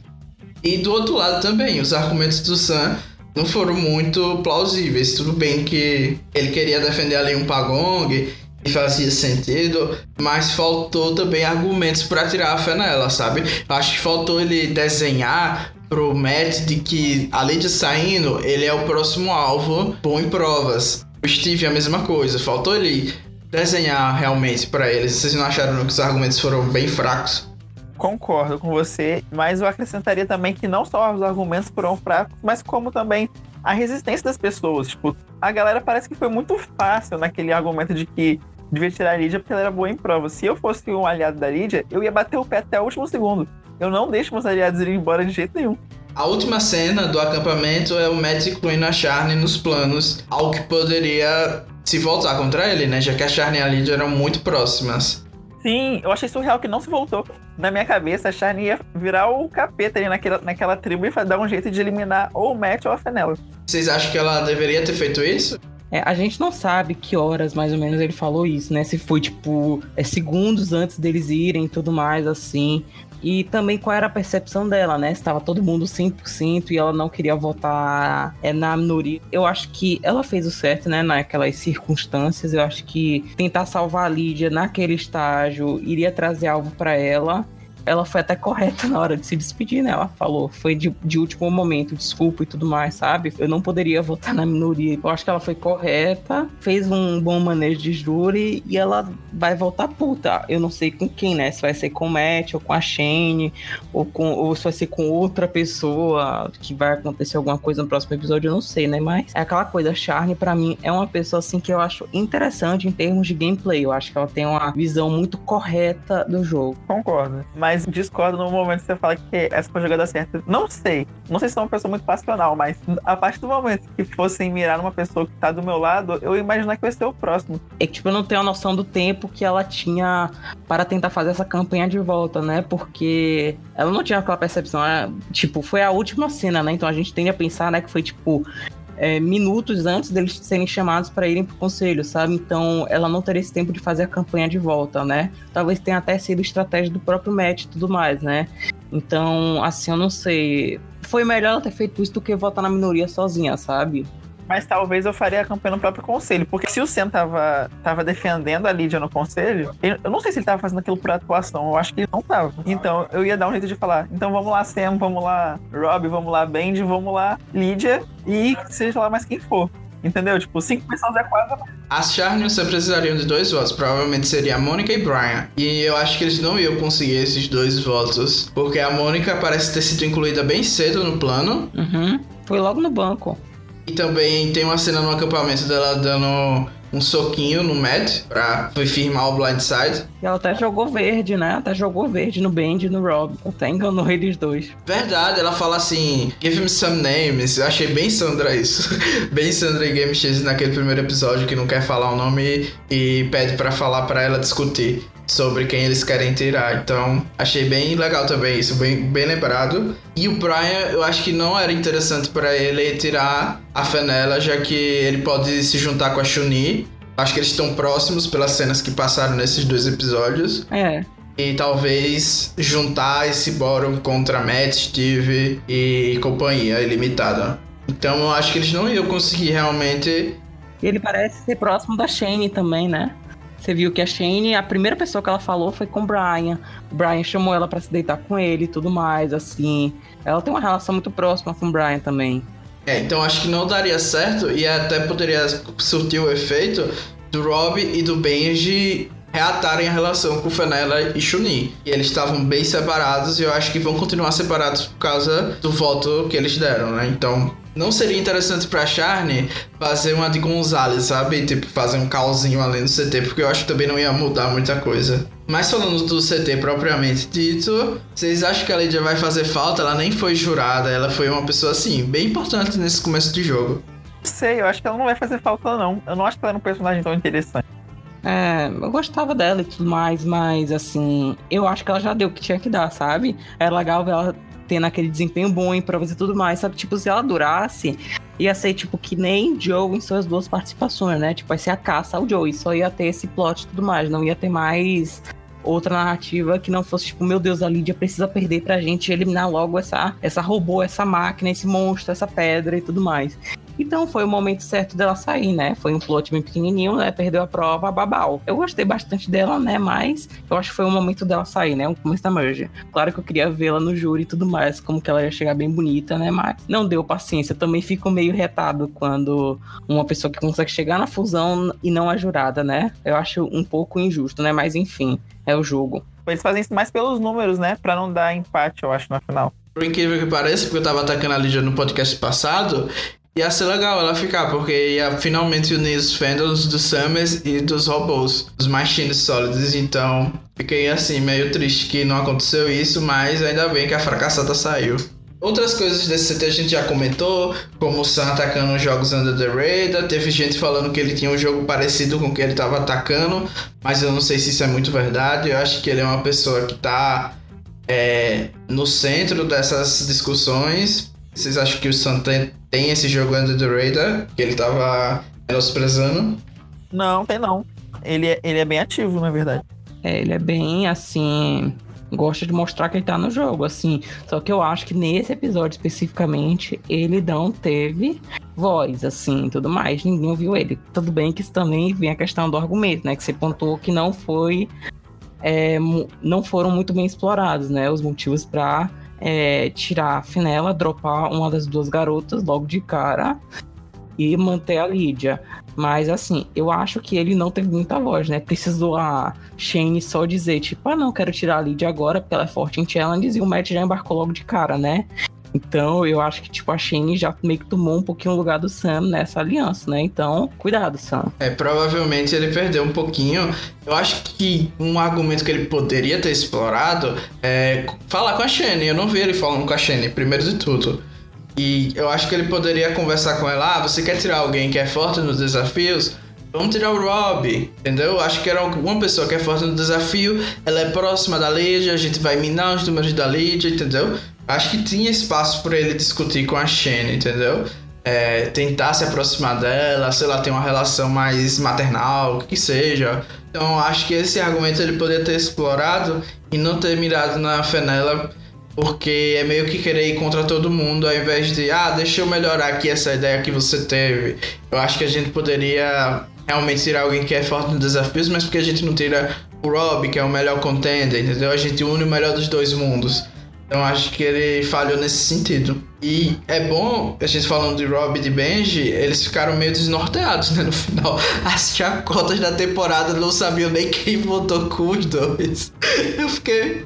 E do outro lado também, os argumentos do Sam não foram muito plausíveis. Tudo bem que ele queria defender ali um Pagong e fazia sentido, mas faltou também argumentos para tirar a fé nela, sabe? Acho que faltou ele desenhar pro Matt de que, além de saindo, ele é o próximo alvo bom em provas. O Steve é a mesma coisa, faltou ele desenhar realmente para eles. Vocês não acharam que os argumentos foram bem fracos? Concordo com você, mas eu acrescentaria também que não só os argumentos foram fracos, mas como também a resistência das pessoas. Tipo, a galera parece que foi muito fácil naquele argumento de que devia tirar a Lídia porque ela era boa em prova. Se eu fosse um aliado da Lídia, eu ia bater o pé até o último segundo. Eu não deixo meus aliados irem embora de jeito nenhum. A última cena do acampamento é o Matt incluindo a Charne nos planos, algo que poderia se voltar contra ele, né? Já que a Charne e a Lydia eram muito próximas. Sim, eu achei surreal que não se voltou. Na minha cabeça, a Charne ia virar o capeta ali naquela, naquela tribo e dar um jeito de eliminar ou o Matt ou a Fenella. Vocês acham que ela deveria ter feito isso? É, a gente não sabe que horas mais ou menos ele falou isso, né? Se foi tipo é, segundos antes deles irem e tudo mais, assim. E também qual era a percepção dela, né? Estava todo mundo 100% e ela não queria votar é, na minoria. Eu acho que ela fez o certo, né? Naquelas circunstâncias. Eu acho que tentar salvar a Lídia naquele estágio iria trazer algo para ela ela foi até correta na hora de se despedir, né? Ela falou, foi de, de último momento, desculpa e tudo mais, sabe? Eu não poderia votar na minoria. Eu acho que ela foi correta, fez um bom manejo de júri e ela vai voltar puta. Eu não sei com quem, né? Se vai ser com o Matt ou com a Shane, ou, com, ou se vai ser com outra pessoa, que vai acontecer alguma coisa no próximo episódio, eu não sei, né? Mas é aquela coisa, a Charne, para mim, é uma pessoa assim que eu acho interessante em termos de gameplay. Eu acho que ela tem uma visão muito correta do jogo. Concordo. Mas mas discordo no momento que você fala que essa foi a jogada certa. Não sei. Não sei se é uma pessoa muito passional, mas a partir do momento que fossem mirar numa pessoa que tá do meu lado, eu imaginar que vai ser o próximo. É que, tipo, eu não tenho a noção do tempo que ela tinha para tentar fazer essa campanha de volta, né? Porque ela não tinha aquela percepção. Né? Tipo, foi a última cena, né? Então a gente tende a pensar, né, que foi, tipo, é, minutos antes deles serem chamados para irem pro conselho, sabe? Então ela não teria esse tempo de fazer a campanha de volta, né? Talvez tenha até sido estratégia do próprio Matt e tudo mais, né? Então, assim, eu não sei. Foi melhor ela ter feito isso do que votar na minoria sozinha, sabe? Mas talvez eu faria a campanha no próprio conselho. Porque se o Sam tava, tava defendendo a Lídia no conselho, eu não sei se ele tava fazendo aquilo por atuação. Eu acho que ele não tava. Então eu ia dar um jeito de falar: então vamos lá, Sam, vamos lá, Rob, vamos lá, Bendy, vamos lá, Lídia e seja lá mais quem for. Entendeu? Tipo, cinco pessoas é quase. As Charnions só precisariam de dois votos. Provavelmente seria a Mônica e Brian. E eu acho que eles não iam conseguir esses dois votos. Porque a Mônica parece ter sido incluída bem cedo no plano. Uhum. Foi logo no banco. E também tem uma cena no acampamento dela dando um soquinho no Matt pra firmar o blindside. E ela até jogou verde, né? Até jogou verde no Band e no Rob. Até enganou eles dois. Verdade, ela fala assim, give him some names. Eu achei bem Sandra isso. bem Sandra e Game X naquele primeiro episódio que não quer falar o nome e pede para falar para ela discutir sobre quem eles querem tirar. Então, achei bem legal também isso, bem, bem lembrado. E o Brian, eu acho que não era interessante para ele tirar a Fenella, já que ele pode se juntar com a Chun-Li. Acho que eles estão próximos pelas cenas que passaram nesses dois episódios. É. E talvez juntar esse Boron contra Matt, Steve e companhia ilimitada. Então eu acho que eles não iam conseguir realmente. Ele parece ser próximo da Shane também, né? Você viu que a Shane, a primeira pessoa que ela falou foi com o Brian. O Brian chamou ela para se deitar com ele e tudo mais, assim. Ela tem uma relação muito próxima com o Brian também. É, então acho que não daria certo e até poderia surtir o efeito do Rob e do Benji reatarem a relação com Fenella e Chunin. E eles estavam bem separados e eu acho que vão continuar separados por causa do voto que eles deram, né? Então não seria interessante pra Charne fazer uma de Gonzalez, sabe? Tipo, fazer um calzinho além do CT, porque eu acho que também não ia mudar muita coisa. Mas falando do CT propriamente dito, vocês acham que a Lydia vai fazer falta? Ela nem foi jurada, ela foi uma pessoa, assim, bem importante nesse começo de jogo. Sei, eu acho que ela não vai fazer falta, não. Eu não acho que ela é um personagem tão interessante. É, eu gostava dela e tudo mais, mas assim, eu acho que ela já deu o que tinha que dar, sabe? Era legal ver ela tendo aquele desempenho bom em provas e tudo mais. Sabe, tipo, se ela durasse, ia ser tipo que nem Joe em suas duas participações, né? Tipo, vai ser a caça ao Joe. E só ia ter esse plot e tudo mais. Não ia ter mais outra narrativa que não fosse tipo, meu Deus, a Lídia precisa perder pra gente eliminar logo essa, essa robô, essa máquina, esse monstro, essa pedra e tudo mais. Então foi o momento certo dela sair, né? Foi um plot bem pequenininho, né? Perdeu a prova, babau. Eu gostei bastante dela, né? Mas eu acho que foi o momento dela sair, né? O começo da merge. Claro que eu queria vê-la no júri e tudo mais, como que ela ia chegar bem bonita, né? Mas não deu paciência. também fico meio retado quando uma pessoa que consegue chegar na fusão e não é jurada, né? Eu acho um pouco injusto, né? Mas enfim, é o jogo. Eles fazem isso mais pelos números, né? Pra não dar empate, eu acho, na final. Por incrível que pareça, porque eu tava atacando a Lídia no podcast passado, Ia ser legal ela ficar, porque ia finalmente unir os fandoms dos Summers e dos robôs, dos Machines Sólidos. Então, fiquei assim, meio triste que não aconteceu isso, mas ainda bem que a fracassada saiu. Outras coisas desse CT a gente já comentou, como o Sam atacando jogos under the radar. Teve gente falando que ele tinha um jogo parecido com o que ele estava atacando, mas eu não sei se isso é muito verdade. Eu acho que ele é uma pessoa que está é, no centro dessas discussões. Vocês acham que o Sam tem, tem esse jogo Under the Radar, que ele tava menosprezando? Não, tem não. Ele é, ele é bem ativo, na verdade. É, ele é bem assim. Gosta de mostrar que ele tá no jogo, assim. Só que eu acho que nesse episódio especificamente, ele não teve voz, assim, tudo mais. Ninguém ouviu ele. Tudo bem que isso também vem a questão do argumento, né? Que você pontuou que não foi. É, não foram muito bem explorados, né? Os motivos para é, tirar a Finela, dropar uma das duas garotas logo de cara e manter a Lídia. Mas assim, eu acho que ele não teve muita voz, né? Precisou a Shane só dizer, tipo, ah não, quero tirar a Lídia agora porque ela é forte em challenges e o Matt já embarcou logo de cara, né? Então, eu acho que, tipo, a Shane já meio que tomou um pouquinho o lugar do Sam nessa aliança, né? Então, cuidado, Sam. É, provavelmente ele perdeu um pouquinho. Eu acho que um argumento que ele poderia ter explorado é falar com a Shane. Eu não vi ele falando com a Shane, primeiro de tudo. E eu acho que ele poderia conversar com ela. Ah, você quer tirar alguém que é forte nos desafios? Vamos tirar o Rob, entendeu? Acho que era uma pessoa que é forte no desafio, ela é próxima da Lídia, a gente vai minar os números da Lídia, entendeu? Acho que tinha espaço para ele discutir com a Shane, entendeu? É, tentar se aproximar dela, sei lá, ter uma relação mais maternal, o que seja. Então acho que esse argumento ele poderia ter explorado e não ter mirado na Fenella, porque é meio que querer ir contra todo mundo ao invés de, ah, deixa eu melhorar aqui essa ideia que você teve. Eu acho que a gente poderia realmente tirar alguém que é forte nos desafios, mas porque a gente não tira o Rob, que é o melhor contender, entendeu? A gente une o melhor dos dois mundos. Então acho que ele falhou nesse sentido. E é bom, a gente falando de Rob e de Benji, eles ficaram meio desnorteados, né? No final, as chacotas da temporada não sabiam nem quem votou com os dois. Eu fiquei.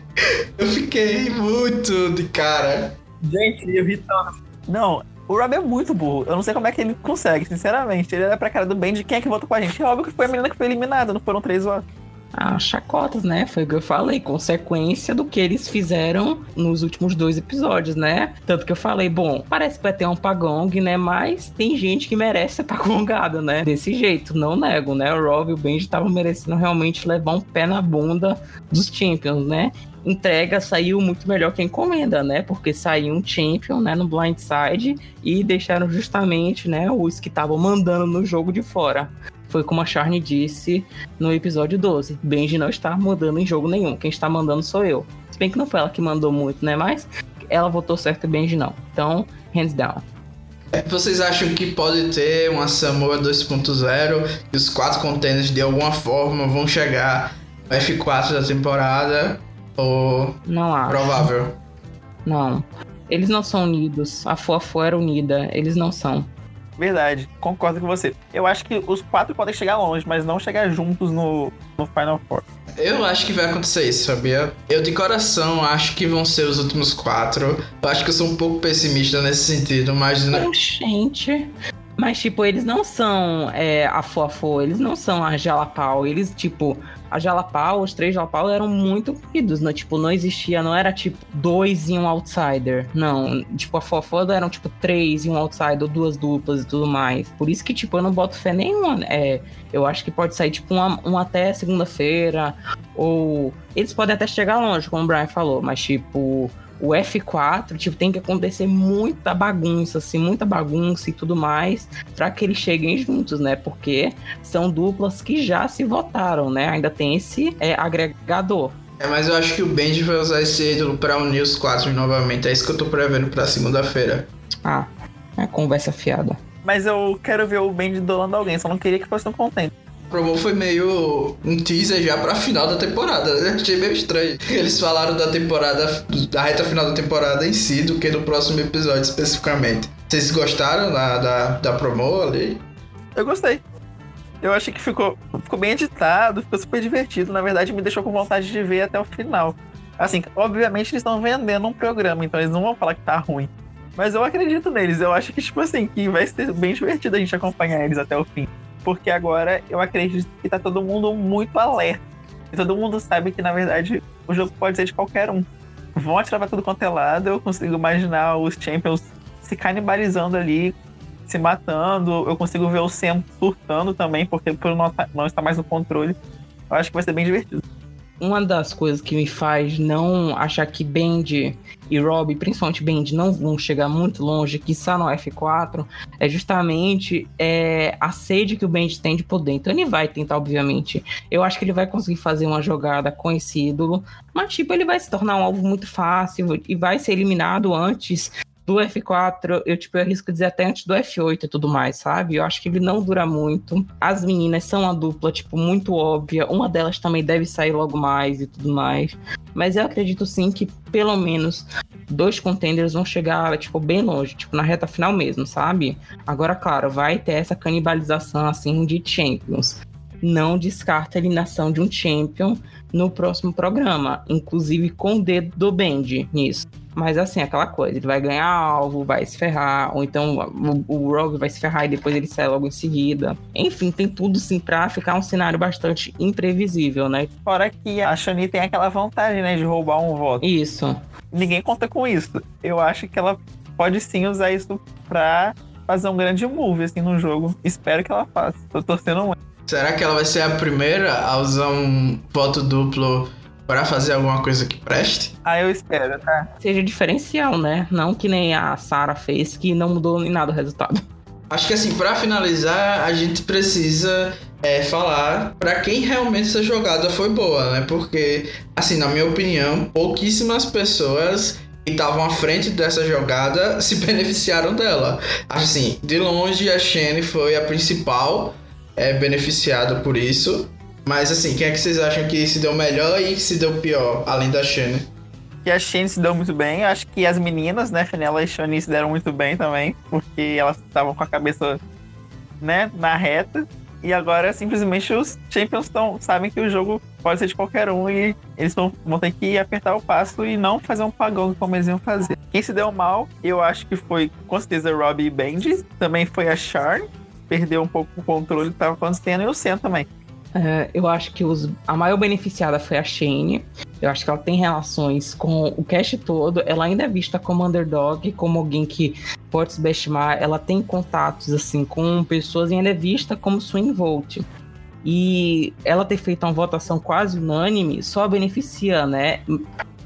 Eu fiquei muito de cara. Gente, eu tanto. Não, O Rob é muito burro. Eu não sei como é que ele consegue, sinceramente. Ele era pra cara do de quem é que votou com a gente. É óbvio que foi a menina que foi eliminada, não foram três votos. Ah, chacotas, né? Foi o que eu falei, consequência do que eles fizeram nos últimos dois episódios, né? Tanto que eu falei, bom, parece que vai ter um pagong, né? Mas tem gente que merece ser pagongada, né? Desse jeito, não nego, né? O Rob e o Benji estavam merecendo realmente levar um pé na bunda dos Champions, né? entrega saiu muito melhor que a encomenda, né? Porque saiu um champion, né, no blindside e deixaram justamente, né, os que estavam mandando no jogo de fora. Foi como a Charne disse no episódio 12. Benji não está mandando em jogo nenhum. Quem está mandando sou eu. Se bem que não foi ela que mandou muito, né? Mas ela votou certo e Benji não. Então, hands down. Vocês acham que pode ter uma Samoa 2.0 e os quatro contêineres de alguma forma vão chegar no F4 da temporada? Ou não acho. provável? Não. Eles não são unidos. A Fofo era unida. Eles não são. Verdade, concordo com você. Eu acho que os quatro podem chegar longe, mas não chegar juntos no, no Final Four. Eu acho que vai acontecer isso, sabia? Eu de coração acho que vão ser os últimos quatro. Eu acho que eu sou um pouco pessimista nesse sentido, mas. Gente. Mas, tipo, eles não são é, a Fofo, eles não são a Jalapau. Eles, tipo, a Jalapau, os três Jalapau eram muito unidos, né? Tipo, não existia, não era tipo dois e um outsider. Não, tipo, a Fofoda eram tipo três e um outsider, duas duplas e tudo mais. Por isso que, tipo, eu não boto fé nenhuma. É, eu acho que pode sair, tipo, um, um até segunda-feira. Ou. Eles podem até chegar longe, como o Brian falou, mas, tipo o F4, tipo, tem que acontecer muita bagunça, assim, muita bagunça e tudo mais, para que eles cheguem juntos, né? Porque são duplas que já se votaram, né? Ainda tem esse é, agregador. É, mas eu acho que o Benji vai usar esse ídolo pra unir os quatro novamente. É isso que eu tô prevendo pra segunda-feira. Ah, é conversa fiada. Mas eu quero ver o Benji dolando alguém, só não queria que fosse um contente promo foi meio um teaser já pra final da temporada. Eu achei meio estranho. Eles falaram da temporada, da reta final da temporada em si, do que do próximo episódio especificamente. Vocês gostaram da, da, da promo ali? Eu gostei. Eu achei que ficou, ficou bem editado, ficou super divertido. Na verdade, me deixou com vontade de ver até o final. Assim, obviamente eles estão vendendo um programa, então eles não vão falar que tá ruim. Mas eu acredito neles. Eu acho que, tipo assim, que vai ser bem divertido a gente acompanhar eles até o fim porque agora eu acredito que tá todo mundo muito alerta. E todo mundo sabe que, na verdade, o jogo pode ser de qualquer um. Vão atirar pra tudo quanto é lado, eu consigo imaginar os Champions se canibalizando ali, se matando. Eu consigo ver o Sam surtando também, porque por não, não estar mais no controle. Eu acho que vai ser bem divertido uma das coisas que me faz não achar que Bend e Rob, principalmente Bend, não vão chegar muito longe, que está no F4, é justamente é, a sede que o Bend tem de poder. Então ele vai tentar, obviamente. Eu acho que ele vai conseguir fazer uma jogada com esse ídolo, mas tipo, ele vai se tornar um alvo muito fácil e vai ser eliminado antes do F4, eu, tipo, eu arrisco dizer até antes do F8 e tudo mais, sabe? Eu acho que ele não dura muito. As meninas são uma dupla, tipo, muito óbvia. Uma delas também deve sair logo mais e tudo mais. Mas eu acredito sim que pelo menos dois contenders vão chegar, tipo, bem longe, tipo, na reta final mesmo, sabe? Agora, claro, vai ter essa canibalização, assim, de champions. Não descarta a eliminação de um champion no próximo programa, inclusive com o dedo do Bend nisso. Mas assim, aquela coisa, ele vai ganhar alvo, vai se ferrar, ou então o, o Rogue vai se ferrar e depois ele sai logo em seguida. Enfim, tem tudo sim pra ficar um cenário bastante imprevisível, né? Fora que a Shani tem aquela vantagem, né, de roubar um voto. Isso. Ninguém conta com isso. Eu acho que ela pode sim usar isso pra fazer um grande move, assim, no jogo. Espero que ela faça. Tô torcendo muito. Será que ela vai ser a primeira a usar um voto duplo para fazer alguma coisa que preste? Ah, eu espero, tá? Seja diferencial, né? Não que nem a Sarah fez, que não mudou em nada o resultado. Acho que assim, para finalizar, a gente precisa é, falar para quem realmente essa jogada foi boa, né? Porque, assim, na minha opinião, pouquíssimas pessoas que estavam à frente dessa jogada se beneficiaram dela. Assim, de longe a Shane foi a principal é, beneficiada por isso. Mas assim, quem é que vocês acham que se deu melhor e que se deu pior, além da Shane? Que a Shane se deu muito bem. Acho que as meninas, né, Fenella e Shane se deram muito bem também, porque elas estavam com a cabeça, né, na reta. E agora simplesmente os Champions tão, sabem que o jogo pode ser de qualquer um e eles vão, vão ter que apertar o passo e não fazer um pagão como eles iam fazer. Quem se deu mal, eu acho que foi com certeza Robbie e Benji, também foi a Charn, perdeu um pouco o controle que estava acontecendo, e o Sen também. É, eu acho que os, a maior beneficiada foi a Shane. Eu acho que ela tem relações com o cast todo. Ela ainda é vista como underdog, como alguém que pode se bestimar. Ela tem contatos assim com pessoas e ainda é vista como swing vote. E ela ter feito uma votação quase unânime só beneficia, né?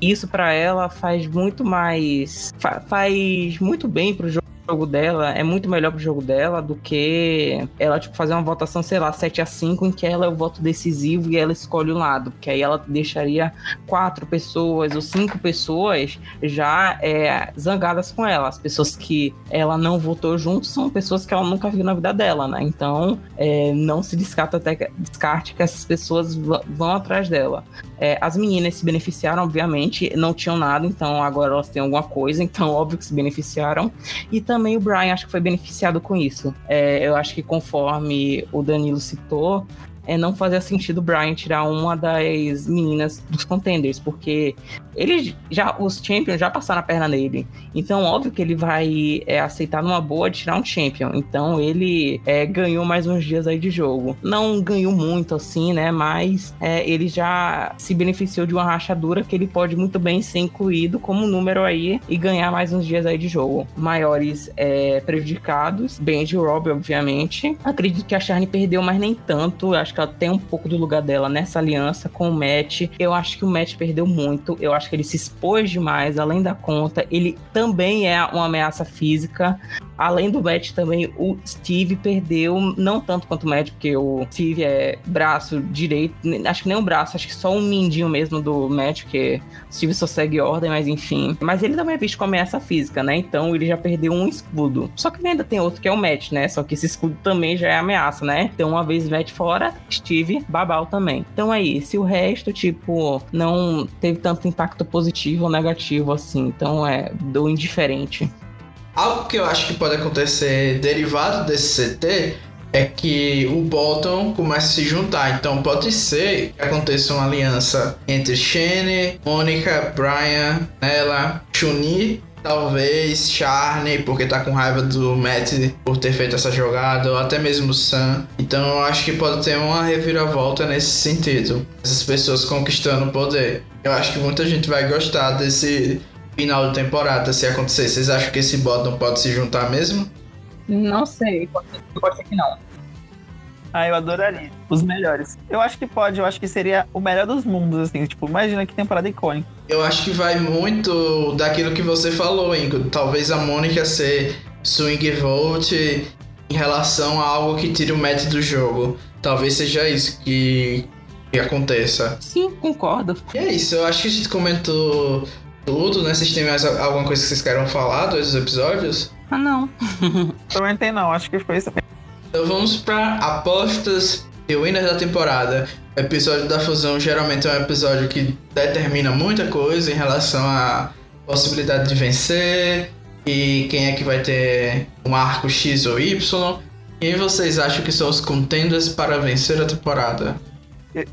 Isso para ela faz muito mais. Fa faz muito bem pro jogo jogo dela é muito melhor pro jogo dela do que ela, tipo, fazer uma votação, sei lá, 7 a 5 em que ela é o voto decisivo e ela escolhe um lado. Porque aí ela deixaria quatro pessoas ou cinco pessoas já é, zangadas com ela. As pessoas que ela não votou junto são pessoas que ela nunca viu na vida dela, né? Então, é, não se descarta até descarte que essas pessoas vão atrás dela. É, as meninas se beneficiaram, obviamente, não tinham nada, então agora elas têm alguma coisa, então óbvio que se beneficiaram. E também o Brian acho que foi beneficiado com isso. É, eu acho que conforme o Danilo citou, é, não fazia sentido o Brian tirar uma das meninas dos contenders, porque eles já, os champions já passaram a perna nele. Então, óbvio que ele vai é, aceitar numa boa de tirar um champion. Então, ele é, ganhou mais uns dias aí de jogo. Não ganhou muito assim, né? Mas é, ele já se beneficiou de uma rachadura que ele pode muito bem ser incluído como número aí e ganhar mais uns dias aí de jogo. Maiores é, prejudicados, Benji e Rob, obviamente. Acredito que a Charne perdeu, mas nem tanto. Acho que ela tem um pouco do lugar dela nessa aliança com o Matt. Eu acho que o Matt perdeu muito. Eu acho que ele se expôs demais, além da conta. Ele também é uma ameaça física. Além do Matt também, o Steve perdeu, não tanto quanto o Matt, porque o Steve é braço direito, acho que nem um braço, acho que só um mindinho mesmo do Matt, porque o Steve só segue ordem, mas enfim. Mas ele também é visto como ameaça física, né? Então ele já perdeu um escudo. Só que ainda tem outro que é o Matt, né? Só que esse escudo também já é ameaça, né? Então uma vez Matt fora, Steve, Babal também. Então é isso. E o resto, tipo, não teve tanto impacto positivo ou negativo assim. Então é do indiferente. Algo que eu acho que pode acontecer derivado desse CT é que o Bolton começa a se juntar. Então pode ser que aconteça uma aliança entre Shane, Mônica, Brian, ela, Chuni, talvez Charney, porque tá com raiva do Matt por ter feito essa jogada, ou até mesmo Sam. Então eu acho que pode ter uma reviravolta nesse sentido. Essas pessoas conquistando o poder. Eu acho que muita gente vai gostar desse final de temporada se acontecer. Vocês acham que esse bottom pode se juntar mesmo? Não sei, pode ser, pode ser que não. Ah, eu adoraria. Os melhores. Eu acho que pode, eu acho que seria o melhor dos mundos, assim. Tipo, imagina que temporada icônica. Eu acho que vai muito daquilo que você falou, Ingo. Talvez a Mônica ser swing vote em relação a algo que tire o match do jogo. Talvez seja isso que, que aconteça. Sim, concordo. E é isso, eu acho que a gente comentou tudo, né? Vocês têm mais alguma coisa que vocês queiram falar dos episódios? Ah, não. Também tem não, acho que foi isso Então vamos para apostas e winners da temporada. O episódio da fusão geralmente é um episódio que determina muita coisa em relação à possibilidade de vencer e quem é que vai ter um arco X ou Y. Quem vocês acham que são os contenders para vencer a temporada?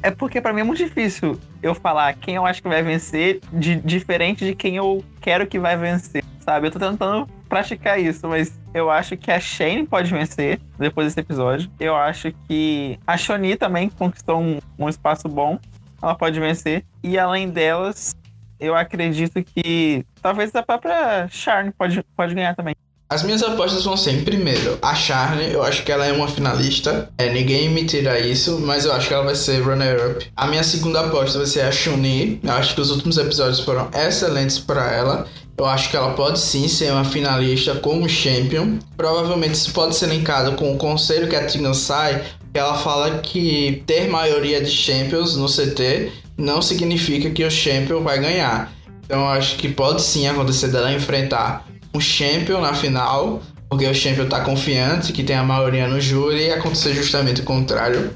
É porque para mim é muito difícil eu falar quem eu acho que vai vencer, de, diferente de quem eu quero que vai vencer, sabe? Eu tô tentando praticar isso, mas eu acho que a Shane pode vencer depois desse episódio. Eu acho que a Shoni também conquistou um, um espaço bom. Ela pode vencer. E além delas, eu acredito que talvez a própria Charne pode, pode ganhar também. As minhas apostas vão ser, em primeiro, a Charne, eu acho que ela é uma finalista. É, ninguém me tira isso, mas eu acho que ela vai ser runner-up. A minha segunda aposta vai ser a Shuni. Eu acho que os últimos episódios foram excelentes para ela. Eu acho que ela pode sim ser uma finalista como champion. Provavelmente isso pode ser linkado com o conselho que a Tina sai, que ela fala que ter maioria de champions no CT não significa que o champion vai ganhar. Então eu acho que pode sim acontecer dela enfrentar um champion na final, porque o champion tá confiante que tem a maioria no júri e acontecer justamente o contrário.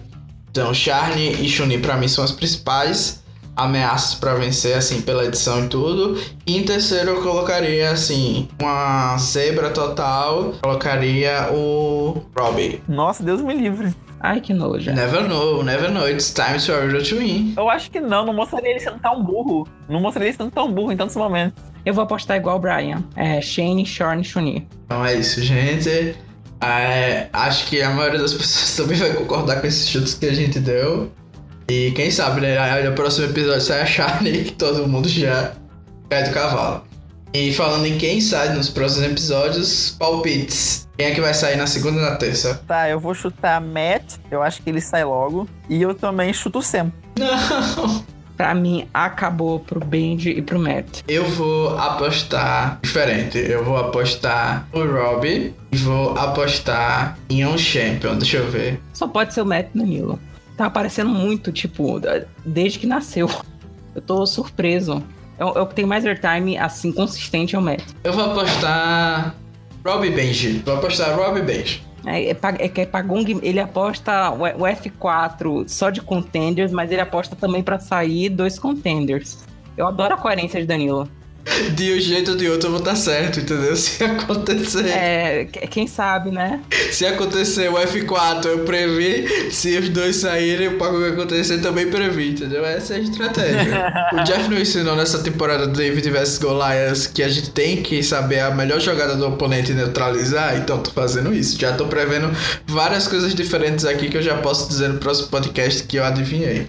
Então, Charne e Chun-Li para mim são as principais. ameaças para vencer, assim, pela edição e tudo. E em terceiro eu colocaria, assim, uma zebra total. Colocaria o Robbie. Nossa, Deus me livre. Ai, que nojo. Never know, never know. It's time for Ariel to win. Eu acho que não, não mostraria ele sendo tão burro. Não mostraria ele sendo tão burro em tantos momentos. Eu vou apostar igual o Brian. É Shane, Shorn, Shuni. Então é isso, gente. É, acho que a maioria das pessoas também vai concordar com esses chutes que a gente deu. E quem sabe, né? aí No próximo episódio sai a Charlie que todo mundo já cai do cavalo. E falando em quem sai nos próximos episódios, palpites. Quem é que vai sair na segunda e na terça? Tá, eu vou chutar Matt. Eu acho que ele sai logo. E eu também chuto o Sam. Não! Pra mim, acabou pro Benji e pro Matt. Eu vou apostar diferente. Eu vou apostar no Robbie e vou apostar em um champion. Deixa eu ver. Só pode ser o Matt Danilo. Tá aparecendo muito, tipo, desde que nasceu. Eu tô surpreso. É o que tem mais airtime, assim, consistente é o Matt. Eu vou apostar Robbie Benji. Vou apostar Robbie Benji. É, é, é que é Pagong, ele aposta o F4 só de contenders, mas ele aposta também para sair dois contenders. Eu adoro a coerência de Danilo. De um jeito ou de outro eu vou estar certo, entendeu? Se acontecer. É, quem sabe, né? Se acontecer o F4, eu previ. Se os dois saírem, o pago vai acontecer também previ, entendeu? Essa é a estratégia. o Jeff não ensinou nessa temporada do David vs Goliath que a gente tem que saber a melhor jogada do oponente e neutralizar. Então tô fazendo isso. Já tô prevendo várias coisas diferentes aqui que eu já posso dizer no próximo podcast que eu adivinhei.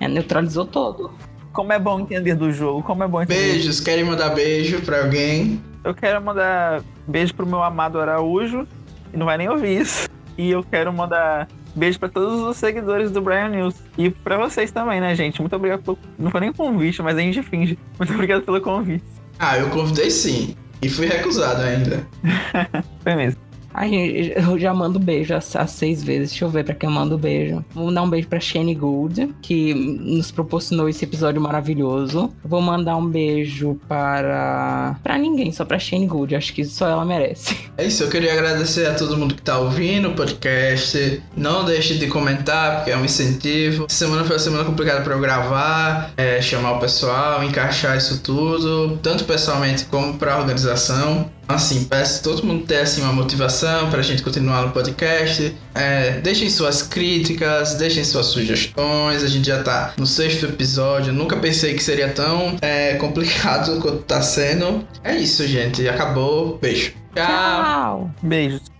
É, neutralizou todo. Como é bom entender do jogo, como é bom entender. Beijos, querem mandar beijo pra alguém? Eu quero mandar beijo pro meu amado Araújo, e não vai nem ouvir isso. E eu quero mandar beijo para todos os seguidores do Brian News. E para vocês também, né, gente? Muito obrigado pelo. Não foi nem convite, mas a gente finge. Muito obrigado pelo convite. Ah, eu convidei sim. E fui recusado ainda. foi mesmo. Ai, eu já mando beijo às, seis vezes. Deixa eu ver pra quem eu mando beijo. Vou mandar um beijo pra Shane Gould, que nos proporcionou esse episódio maravilhoso. Vou mandar um beijo para. pra ninguém, só pra Shane Gould. Acho que só ela merece. É isso, eu queria agradecer a todo mundo que tá ouvindo o podcast. Não deixe de comentar, porque é um incentivo. Semana foi uma semana complicada pra eu gravar, é, chamar o pessoal, encaixar isso tudo, tanto pessoalmente como pra organização. Assim, peço todo mundo ter assim, uma motivação para a gente continuar no podcast. É, deixem suas críticas, deixem suas sugestões. A gente já tá no sexto episódio. Nunca pensei que seria tão é, complicado quanto tá sendo. É isso, gente. Acabou. Beijo. Tchau. Beijos.